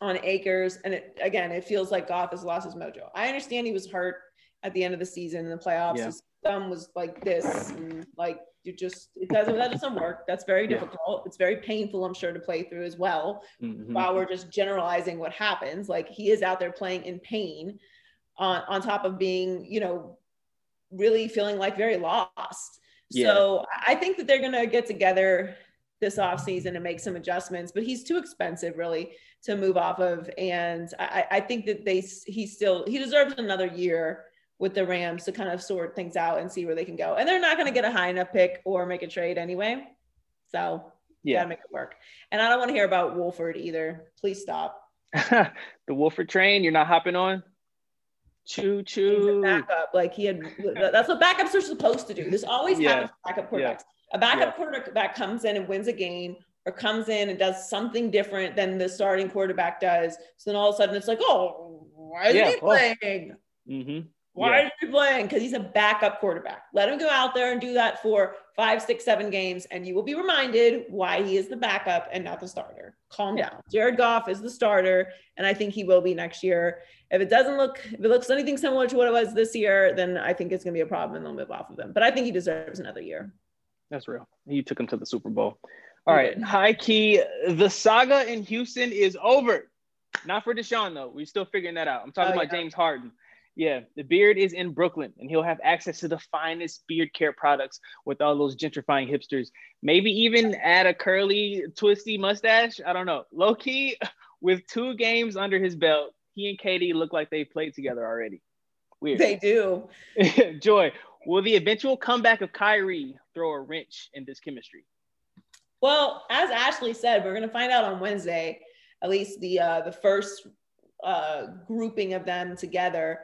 on Akers, and it again, it feels like Goff has lost his mojo. I understand he was hurt at the end of the season in the playoffs. Yeah. His thumb was like this, and like you just it doesn't that doesn't work that's very difficult it's very painful i'm sure to play through as well mm-hmm. while we're just generalizing what happens like he is out there playing in pain on on top of being you know really feeling like very lost yeah. so i think that they're going to get together this off season and make some adjustments but he's too expensive really to move off of and i i think that they he still he deserves another year with the Rams to kind of sort things out and see where they can go. And they're not going to get a high enough pick or make a trade anyway. So yeah, gotta make it work. And I don't want to hear about Wolford either. Please stop. the Wolford train, you're not hopping on. Choo choo. Backup, like he had. That's what backups are supposed to do. This always yeah. happens. Backup quarterbacks. Yeah. A backup yeah. quarterback comes in and wins a game, or comes in and does something different than the starting quarterback does. So then all of a sudden it's like, oh, why is yeah. he playing? Mm-hmm. Why yeah. is he playing? Because he's a backup quarterback. Let him go out there and do that for five, six, seven games, and you will be reminded why he is the backup and not the starter. Calm yeah. down. Jared Goff is the starter, and I think he will be next year. If it doesn't look, if it looks anything similar to what it was this year, then I think it's going to be a problem, and they'll move off of him. But I think he deserves another year. That's real. You took him to the Super Bowl. All right, high key. The saga in Houston is over. Not for Deshaun though. We're still figuring that out. I'm talking oh, about yeah. James Harden. Yeah, the beard is in Brooklyn, and he'll have access to the finest beard care products with all those gentrifying hipsters. Maybe even add a curly, twisty mustache. I don't know. Low key, with two games under his belt, he and KD look like they played together already. Weird. They do. Joy, will the eventual comeback of Kyrie throw a wrench in this chemistry? Well, as Ashley said, we're going to find out on Wednesday, at least the uh, the first uh, grouping of them together.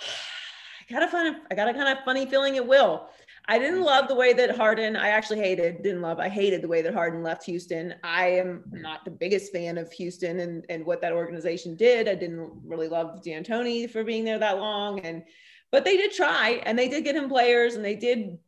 I got a fun, I got a kind of funny feeling it will. I didn't love the way that Harden, I actually hated, didn't love, I hated the way that Harden left Houston. I am not the biggest fan of Houston and, and what that organization did. I didn't really love D'Antoni for being there that long. And, but they did try and they did get him players and they did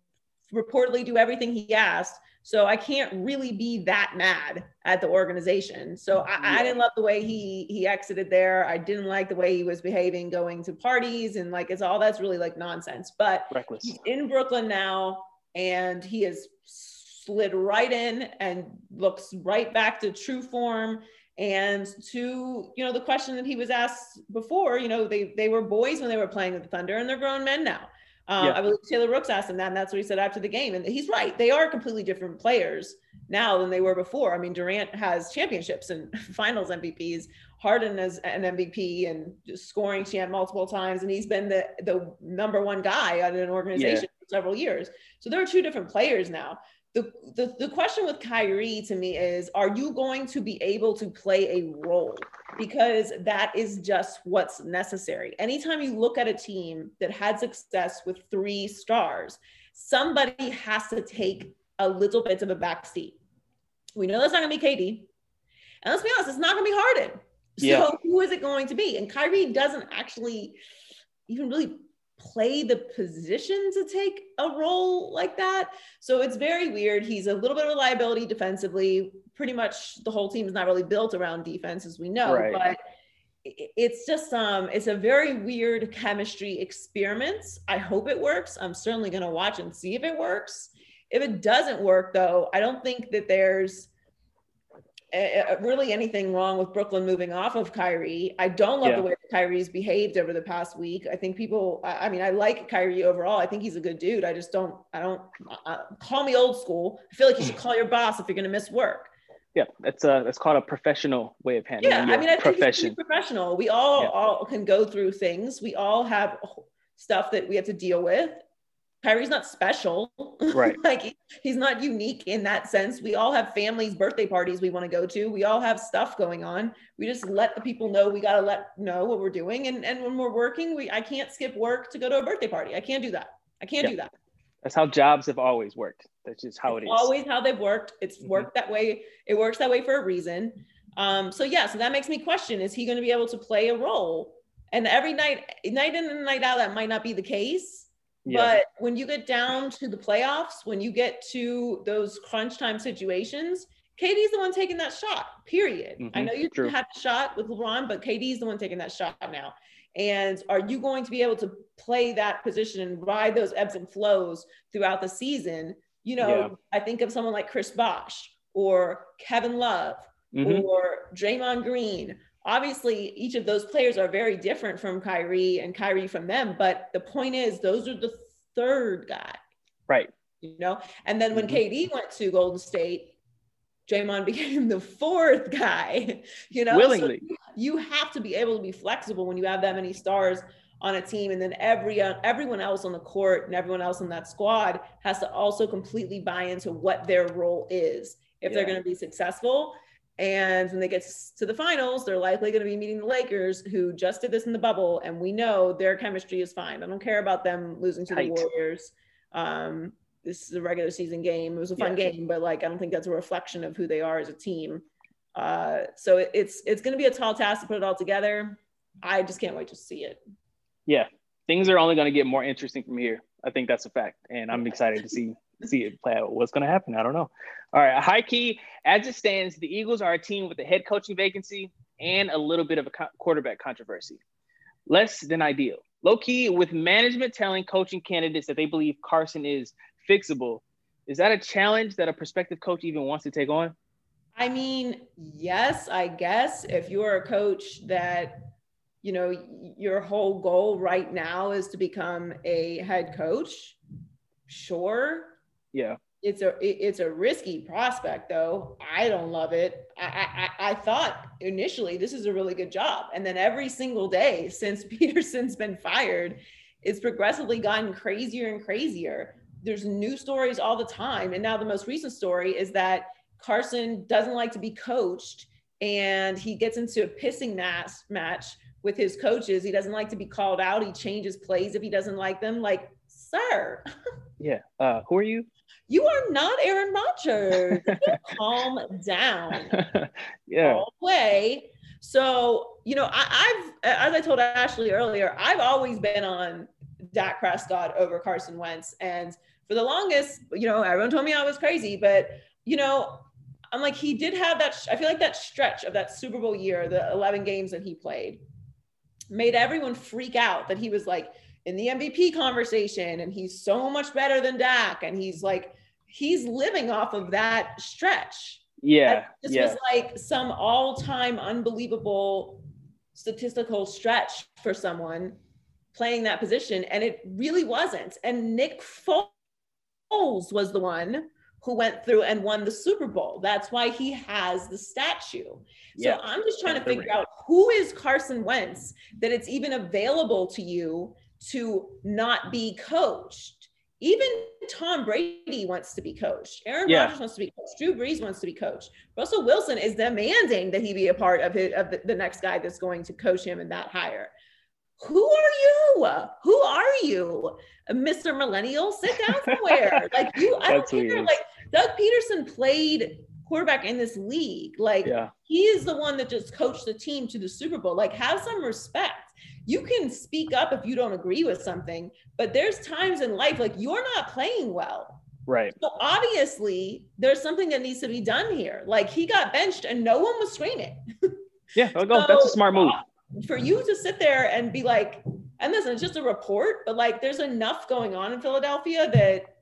reportedly do everything he asked. So I can't really be that mad at the organization. So I. I, didn't love the way he he exited there. I didn't like the way he was behaving, going to parties and like it's all that's really like nonsense. But Reckless. he's in Brooklyn now, and he has slid right in and looks right back to true form. And to you know the question that he was asked before, you know they they were boys when they were playing with the Thunder, and they're grown men now. Um, yeah. I believe Taylor Rooks asked him that, and that's what he said after the game. And he's right; they are completely different players now than they were before. I mean, Durant has championships and Finals MVPs. Harden is an MVP and scoring champ multiple times, and he's been the the number one guy at an organization yeah. for several years. So there are two different players now the, the, the question with Kyrie to me is are you going to be able to play a role? Because that is just what's necessary. Anytime you look at a team that had success with three stars, somebody has to take a little bit of a backseat. We know that's not going to be KD. And let's be honest, it's not going to be Harden. So yeah. who is it going to be? And Kyrie doesn't actually even really play the position to take a role like that. So it's very weird. He's a little bit of a liability defensively. Pretty much the whole team is not really built around defense, as we know. Right. But it's just um it's a very weird chemistry experiment. I hope it works. I'm certainly going to watch and see if it works. If it doesn't work though, I don't think that there's really anything wrong with Brooklyn moving off of Kyrie. I don't love yeah. the way Kyrie's behaved over the past week. I think people, I mean, I like Kyrie overall. I think he's a good dude. I just don't, I don't uh, call me old school. I feel like you should call your boss if you're going to miss work. Yeah, that's a that's called a professional way of handling. Yeah, I mean, I think profession. professional. We all yeah. all can go through things. We all have stuff that we have to deal with. Kyrie's not special. Right. like he's not unique in that sense. We all have families, birthday parties we want to go to. We all have stuff going on. We just let the people know we got to let know what we're doing. And and when we're working, we I can't skip work to go to a birthday party. I can't do that. I can't do that. That's how jobs have always worked. That's just how it's it is. Always how they've worked. It's mm-hmm. worked that way. It works that way for a reason. Um, so yeah, so that makes me question: Is he going to be able to play a role? And every night, night in and night out, that might not be the case. Yeah. But when you get down to the playoffs, when you get to those crunch time situations, KD's the one taking that shot, period. Mm-hmm. I know you True. had a shot with LeBron, but KD's the one taking that shot now. And are you going to be able to play that position and ride those ebbs and flows throughout the season? You know, yeah. I think of someone like Chris Bosh or Kevin Love mm-hmm. or Draymond Green obviously each of those players are very different from Kyrie and Kyrie from them, but the point is those are the third guy. Right. You know, and then when mm-hmm. KD went to Golden State, Draymond became the fourth guy, you know, willingly. So you have to be able to be flexible when you have that many stars on a team and then every uh, everyone else on the court and everyone else on that squad has to also completely buy into what their role is if yeah. they're going to be successful and when they get to the finals, they're likely going to be meeting the Lakers, who just did this in the bubble. And we know their chemistry is fine. I don't care about them losing to the Warriors. Um, this is a regular season game. It was a fun yeah. game, but like I don't think that's a reflection of who they are as a team. Uh, so it, it's it's going to be a tall task to put it all together. I just can't wait to see it. Yeah, things are only going to get more interesting from here. I think that's a fact, and I'm excited to see see it play out. What's going to happen? I don't know. All right, high key. As it stands, the Eagles are a team with a head coaching vacancy and a little bit of a co- quarterback controversy. Less than ideal. Low key, with management telling coaching candidates that they believe Carson is fixable, is that a challenge that a prospective coach even wants to take on? I mean, yes, I guess if you're a coach that you know your whole goal right now is to become a head coach sure yeah. It's a it's a risky prospect though. I don't love it. I, I I thought initially this is a really good job, and then every single day since Pederson's been fired, it's progressively gotten crazier and crazier. There's new stories all the time, and now the most recent story is that Carson doesn't like to be coached, and he gets into a pissing match match with his coaches. He doesn't like to be called out. He changes plays if he doesn't like them. Like, sir. yeah. Uh, who are you? You are not Aaron Rodgers. calm down. yeah. All way. So, you know, I, have as I told Ashley earlier, I've always been on Dak Prescott over Carson Wentz. And for the longest, you know, everyone told me I was crazy, but you know, I'm like, he did have that. I feel like that stretch of that Super Bowl year, the 11 games that he played, made everyone freak out that he was like in the MVP conversation and he's so much better than Dak. And he's like, he's living off of that stretch. Yeah. This yeah. was like some all-time unbelievable statistical stretch for someone playing that position. And it really wasn't. And Nick Foles was the one who went through and won the Super Bowl. That's why he has the statue. Yeah. So I'm just trying to figure out who is Carson Wentz that it's even available to you to not be coached even Tom Brady wants to be coached. Aaron yeah. Rodgers wants to be coached. Drew Brees wants to be coached. Russell Wilson is demanding that he be a part of his, of the, the next guy that's going to coach him in that hire. Who are you? Who are you, uh, Mr. Millennial? Sit down somewhere. like you, I don't care. Like Doug Pederson played quarterback in this league. Like yeah. he is the one that just coached the team to the Super Bowl. Like have some respect. You can speak up if you don't agree with something, but there's times in life like you're not playing well. Right. So obviously there's something that needs to be done here. Like he got benched and no one was screaming. Yeah, I'll go. So, That's a smart move. Uh, for you to sit there and be like, and this is just a report, but like there's enough going on in Philadelphia that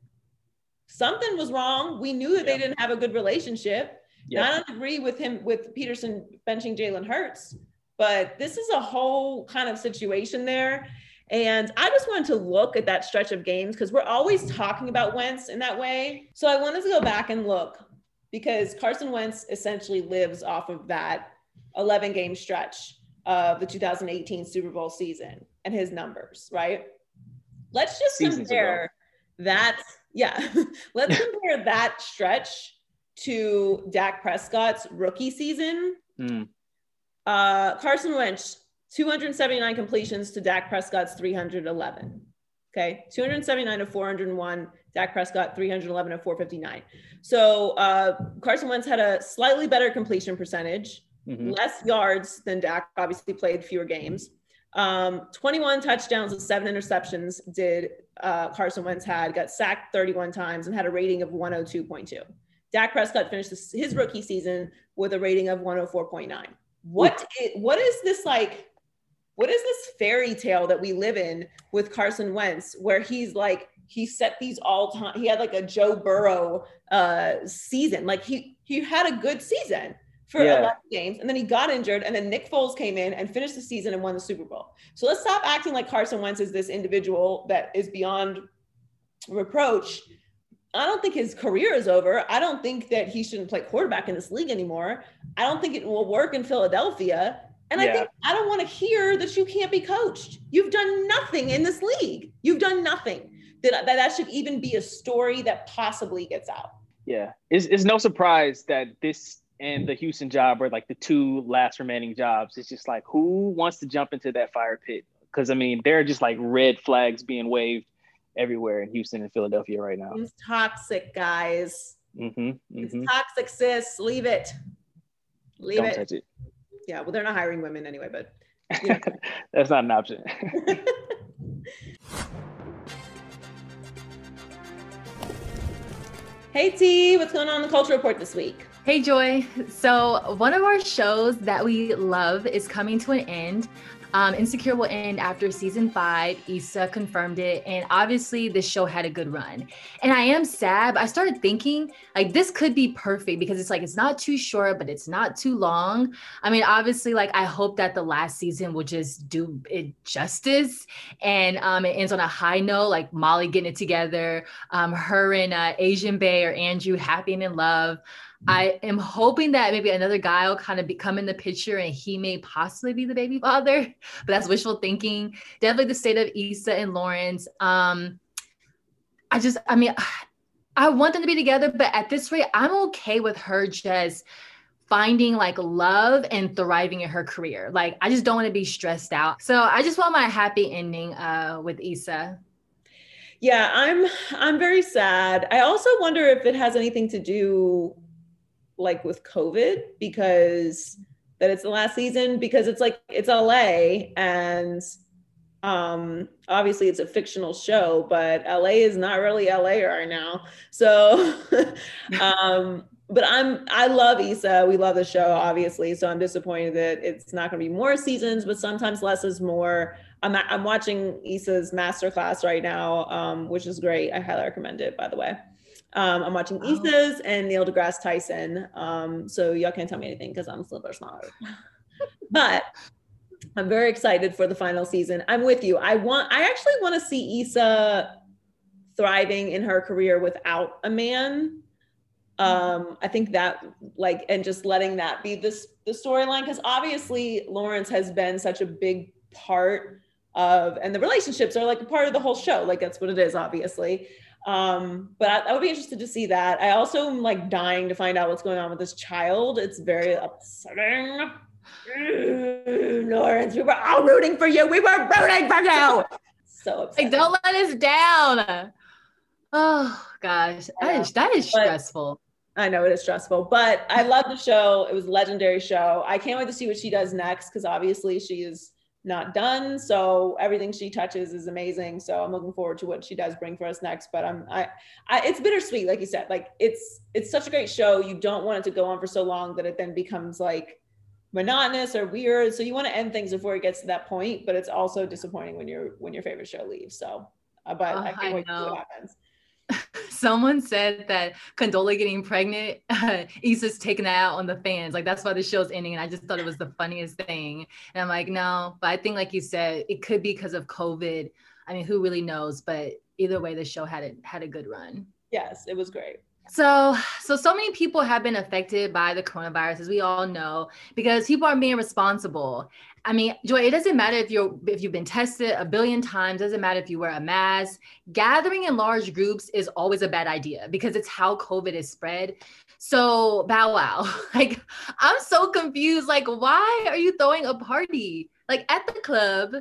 something was wrong. We knew that they didn't have a good relationship. Yep. I don't agree with him with Pederson benching Jalen Hurts, but this is a whole kind of situation there. And I just wanted to look at that stretch of games because we're always talking about Wentz in that way. So I wanted to go back and look because Carson Wentz essentially lives off of that 11 game stretch of the 2018 Super Bowl season and his numbers, right? Let's just Seasons compare ago. that. Yeah, let's compare that stretch to Dak Prescott's rookie season. Mm. Uh, Carson Wentz, 279 completions to Dak Prescott's 311. Okay, 279 to 401. Dak Prescott 311 to 459. So uh, Carson Wentz had a slightly better completion percentage mm-hmm. less yards than Dak, obviously played fewer games. Um, 21 touchdowns and seven interceptions did uh, Carson Wentz had, got sacked 31 times and had a rating of 102.2. Dak Prescott finished his rookie season with a rating of 104.9. What is, what is this like? What is this fairy tale that we live in with Carson Wentz, where he's like he set these all time? He had like a Joe Burrow uh, season. Like he he had a good season, for yeah. 11 games, and then he got injured, and then Nick Foles came in and finished the season and won the Super Bowl. So let's stop acting like Carson Wentz is this individual that is beyond reproach. I don't think his career is over. I don't think that he shouldn't play quarterback in this league anymore. I don't think it will work in Philadelphia. And yeah. I think I don't want to hear that you can't be coached. You've done nothing in this league. You've done nothing. That that, that should even be a story that possibly gets out. Yeah, it's, it's no surprise that this and the Houston job are like the two last remaining jobs. It's just like who wants to jump into that fire pit? Because I mean, there are just like red flags being waved everywhere in Houston and Philadelphia right now. It's toxic, guys. Mm-hmm, mm-hmm. It's toxic, sis. Leave it. Leave Don't it. touch it. Yeah, well, they're not hiring women anyway, but you know. that's not an option. hey T, what's going on in the culture report this week? Hey, Joy. So, one of our shows that we love is coming to an end. Um, Insecure will end after season five. Issa confirmed it. And obviously, this show had a good run. And I am sad. I started thinking like this could be perfect because it's like it's not too short, but it's not too long. I mean, obviously, like I hope that the last season will just do it justice. And um, it ends on a high note, like Molly getting it together, um, her and uh, Asian Bae or Andrew happy and in love. I am hoping that maybe another guy will kind of become in the picture and he may possibly be the baby father, but that's wishful thinking. Definitely the state of Issa and Lawrence. Um, I just, I mean, I want them to be together, but at this rate, I'm okay with her just finding like love and thriving in her career. Like, I just don't want to be stressed out. So I just want my happy ending uh, with Issa. Yeah, I'm I'm very sad. I also wonder if it has anything to do like with COVID because that it's the last season because it's like it's LA and um obviously it's a fictional show but LA is not really LA right now. So um but I'm I love Issa. We love the show obviously so I'm disappointed that it's not going to be more seasons but sometimes less is more. I'm I'm watching Issa's masterclass right now um which is great. I highly recommend it by the way um, I'm watching oh. Issa's and Neil deGrasse Tyson. Um, so y'all can't tell me anything because I'm a super smart. but I'm very excited for the final season. I'm with you. I want. I actually want to see Issa thriving in her career without a man. Um, I think that like and just letting that be this the storyline because obviously Lawrence has been such a big part of and the relationships are like a part of the whole show. Like that's what it is, obviously. Um, but I, I, would be interested to see that. I also am like dying to find out what's going on with this child. It's very upsetting. Lawrence, we were all rooting for you. We were rooting for you. So upsetting. Like, don't let us down. Oh gosh, that is that is but, stressful. I know it is stressful, but I love the show. It was a legendary show. I can't wait to see what she does next because obviously she is not done. So everything she touches is amazing. So I'm looking forward to what she does bring for us next. But I'm I, I it's bittersweet, like you said. Like it's it's such a great show. You don't want it to go on for so long that it then becomes like monotonous or weird. So you want to end things before it gets to that point. But it's also disappointing when your when your favorite show leaves. So, uh, but oh, I can't wait know. to see what happens. someone said that Condola getting pregnant, uh, Issa's taking that out on the fans. Like that's why the show's ending. And I just thought it was the funniest thing. And I'm like, no, but I think like you said, it could be because of COVID. I mean, who really knows? But either way, the show had it had a good run. Yes, it was great. So, so so many people have been affected by the coronavirus, as we all know, because people are being responsible. I mean, Joy, it doesn't matter if you're if you've been tested a billion times, doesn't matter if you wear a mask. Gathering in large groups is always a bad idea because it's how COVID is spread. So, bow wow. Like, I'm so confused. Like, why are you throwing a party like at the club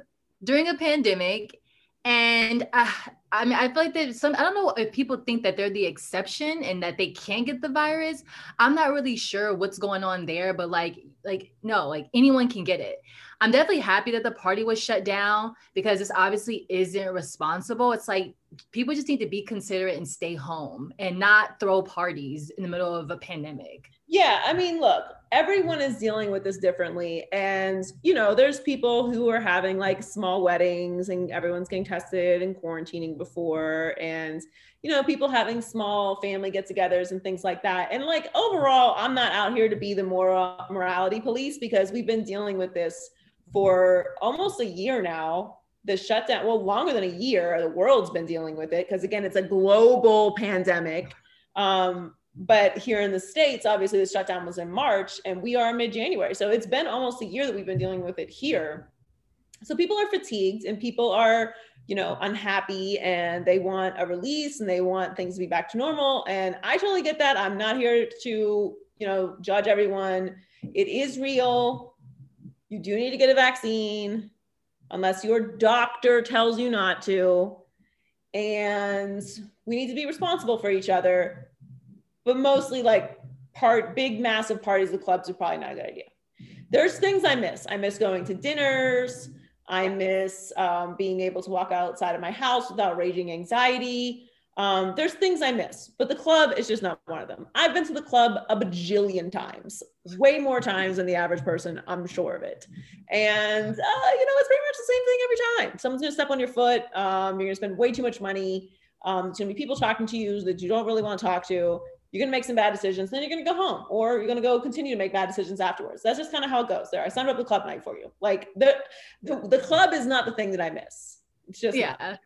during a pandemic? And uh, I mean, I feel like there's some, I don't know if people think that they're the exception and that they can't get the virus. I'm not really sure what's going on there, but like, like, no, like anyone can get it. I'm definitely happy that the party was shut down because this obviously isn't responsible. It's like people just need to be considerate and stay home and not throw parties in the middle of a pandemic. Yeah, I mean, look, everyone is dealing with this differently. And, you know, there's people who are having like small weddings and everyone's getting tested and quarantining before. And, you know, people having small family get togethers and things like that. And like overall, I'm not out here to be the moral morality police because we've been dealing with this for almost a year now. The shutdown, well, longer than a year, the world's been dealing with it because, again, it's a global pandemic. Um, but here in the states obviously the shutdown was in march and we are mid-january. So it's been almost a year that we've been dealing with it here. So people are fatigued and people are you know unhappy and they want a release and they want things to be back to normal. And i totally get that. I'm not here to you know judge everyone. It is real you do need to get a vaccine unless your doctor tells you not to. And we need to be responsible for each other. But mostly like part big massive parties of clubs are probably not a good idea. There's things i miss. I miss going to dinners. I miss um, being able to walk outside of my house without raging anxiety um, there's things i miss but the club is just not one of them i've been to the club a bajillion times way more times than the average person i'm sure of it and uh, you know it's pretty much the same thing every time someone's gonna step on your foot um, you're gonna spend way too much money um, it's gonna be people talking to you that you don't really want to talk to you're going to make some bad decisions, then you're going to go home or you're going to go continue to make bad decisions afterwards. That's just kind of how it goes there. I signed up the club night for you. Like the, the, the club is not the thing that I miss. It's just, yeah. Not.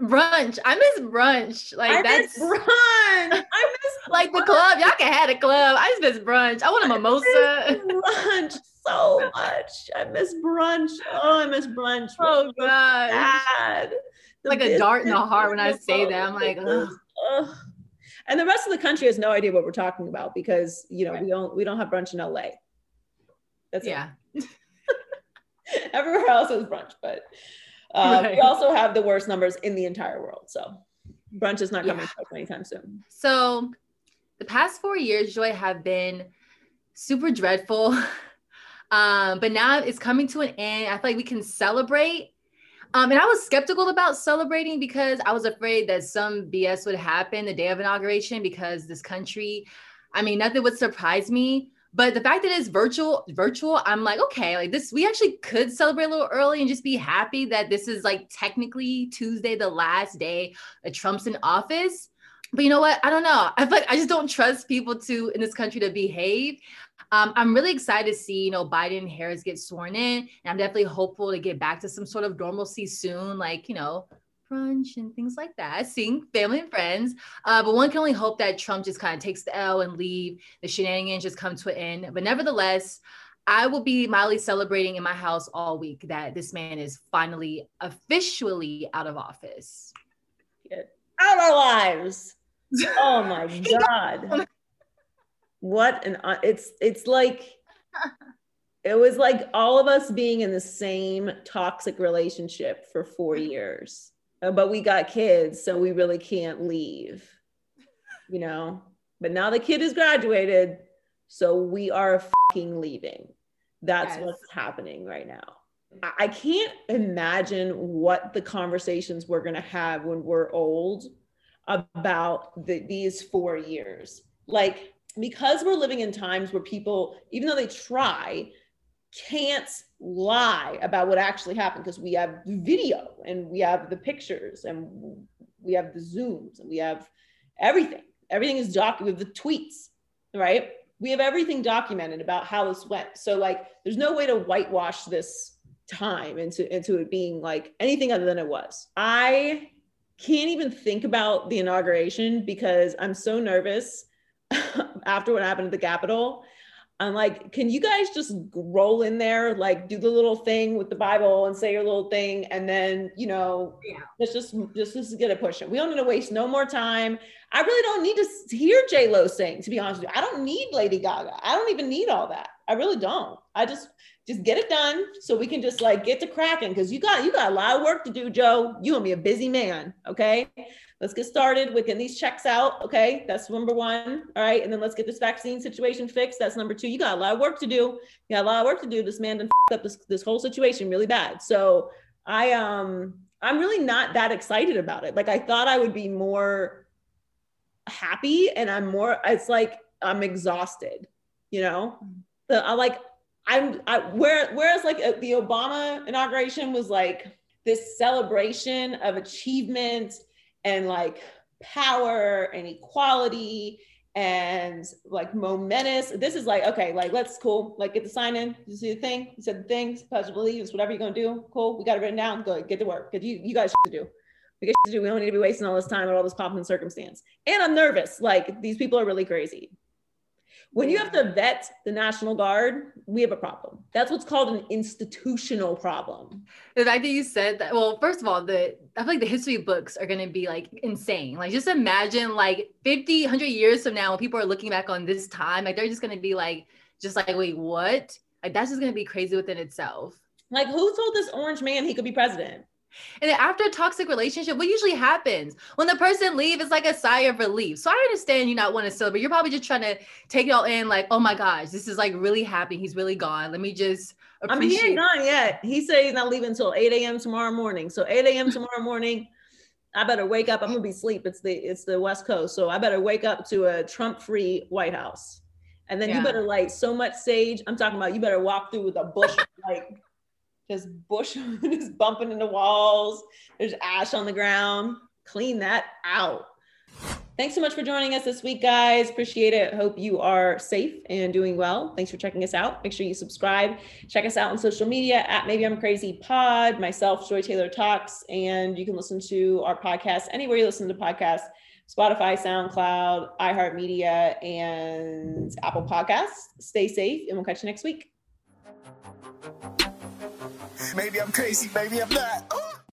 Brunch. I miss brunch. Like I that's brunch. I miss like brunch. the club. Y'all can have a club. I just miss brunch. I want a mimosa. brunch so much. I miss brunch. Oh, I miss brunch. Oh god. Like a dart in the heart when I say that. I'm like, ugh and the rest of the country has no idea what we're talking about because you know right. we don't we don't have brunch in LA. That's yeah. Everywhere else is brunch, but uh, right. we also have the worst numbers in the entire world. So brunch is not coming yeah. anytime soon. So the past four years, Joy, have been super dreadful. Um, but now it's coming to an end. I feel like we can celebrate um, and I was skeptical about celebrating because I was afraid that some BS would happen the day of inauguration because this country, I mean, nothing would surprise me. But the fact that it's virtual, virtual, I'm like, okay, like this, we actually could celebrate a little early and just be happy that this is like technically Tuesday, the last day that Trump's in office. But you know what? I don't know. I like I just don't trust people to in this country to behave. Um, I'm really excited to see, you know, Biden and Harris get sworn in. And I'm definitely hopeful to get back to some sort of normalcy soon, like, you know, brunch and things like that, seeing family and friends. Uh, but one can only hope that Trump just kind of takes the L and leave, the shenanigans just come to an end. But nevertheless, I will be mildly celebrating in my house all week that this man is finally officially out of office. Out of our lives. Oh my God what an it's it's like it was like all of us being in the same toxic relationship for four years Uh, but we got kids, so we really can't leave, you know. But now the kid is graduated, so we are fucking leaving. That's yes. what's happening right now. I can't imagine what the conversations we're going to have when we're old about the, these four years. Like, because we're living in times where people, even though they try, can't lie about what actually happened because we have video and we have the pictures and we have the zooms and we have everything. Everything is documented with the tweets, right? We have everything documented about how this went. So like there's no way to whitewash this time into into it being like anything other than it was. I can't even think about the inauguration because I'm so nervous after what happened at the Capitol I'm like, can you guys just roll in there, like do the little thing with the Bible and say your little thing, and then you know, yeah. let's just just just get it pushing. We don't need to waste no more time. I really don't need to hear J Lo sing. To be honest with you, I don't need Lady Gaga. I don't even need all that. I really don't. I just just get it done so we can just like get to cracking because you got you got a lot of work to do, Joe. You gonna a busy man, okay? Let's get started with getting these checks out. Okay, that's number one. All right, and then let's get this vaccine situation fixed. That's number two. You got a lot of work to do. You got a lot of work to do. This man done up this this whole situation really bad. So I um I'm really not that excited about it. Like I thought I would be more happy, and I'm more. It's like I'm exhausted. You know, the, I like I'm I, where whereas like uh, the Obama inauguration was like this celebration of achievement and like power and equality and like momentous. This is like, okay, like let's cool, like get the sign in. You see the thing? You said the things, pledge allegiance, whatever you're gonna do. Cool. We got it written down. Go get to work. Cause you you guys to do. We get to do. We don't need to be wasting all this time on all this pomp and circumstance. And I'm nervous. Like these people are really crazy. When you have to vet the National Guard, we have a problem. That's what's called an institutional problem. The fact that you said that, well, first of all, the I feel like the history books are going to be like insane. Like, just imagine like 50, 100 years from now, when people are looking back on this time, like, they're just going to be like, just like, wait, what? Like, that's just going to be crazy within itself. Like, who told this orange man he could be president? And then after a toxic relationship, what usually happens when the person leaves, it's like a sigh of relief. So I understand you not want to celebrate. You're probably just trying to take it all in, like, oh my gosh, this is like really happy. He's really gone. Let me just. I mean, he ain't gone yet. He said he's not leaving until 8 a.m. tomorrow morning. So 8 a.m. tomorrow morning, I better wake up. I'm gonna be asleep. It's the it's the West Coast, so I better wake up to a Trump-free White House. And then yeah. you better light so much sage. I'm talking about you better walk through with a bush like just bush just bumping into walls. There's ash on the ground. Clean that out. Thanks so much for joining us this week, guys. Appreciate it. Hope you are safe and doing well. Thanks for checking us out. Make sure you subscribe. Check us out on social media at Maybe I'm Crazy Pod, myself, Joy Taylor Talks, and you can listen to our podcast anywhere you listen to podcasts Spotify, SoundCloud, iHeartMedia, and Apple Podcasts. Stay safe, and we'll catch you next week. Maybe I'm crazy, maybe I'm not.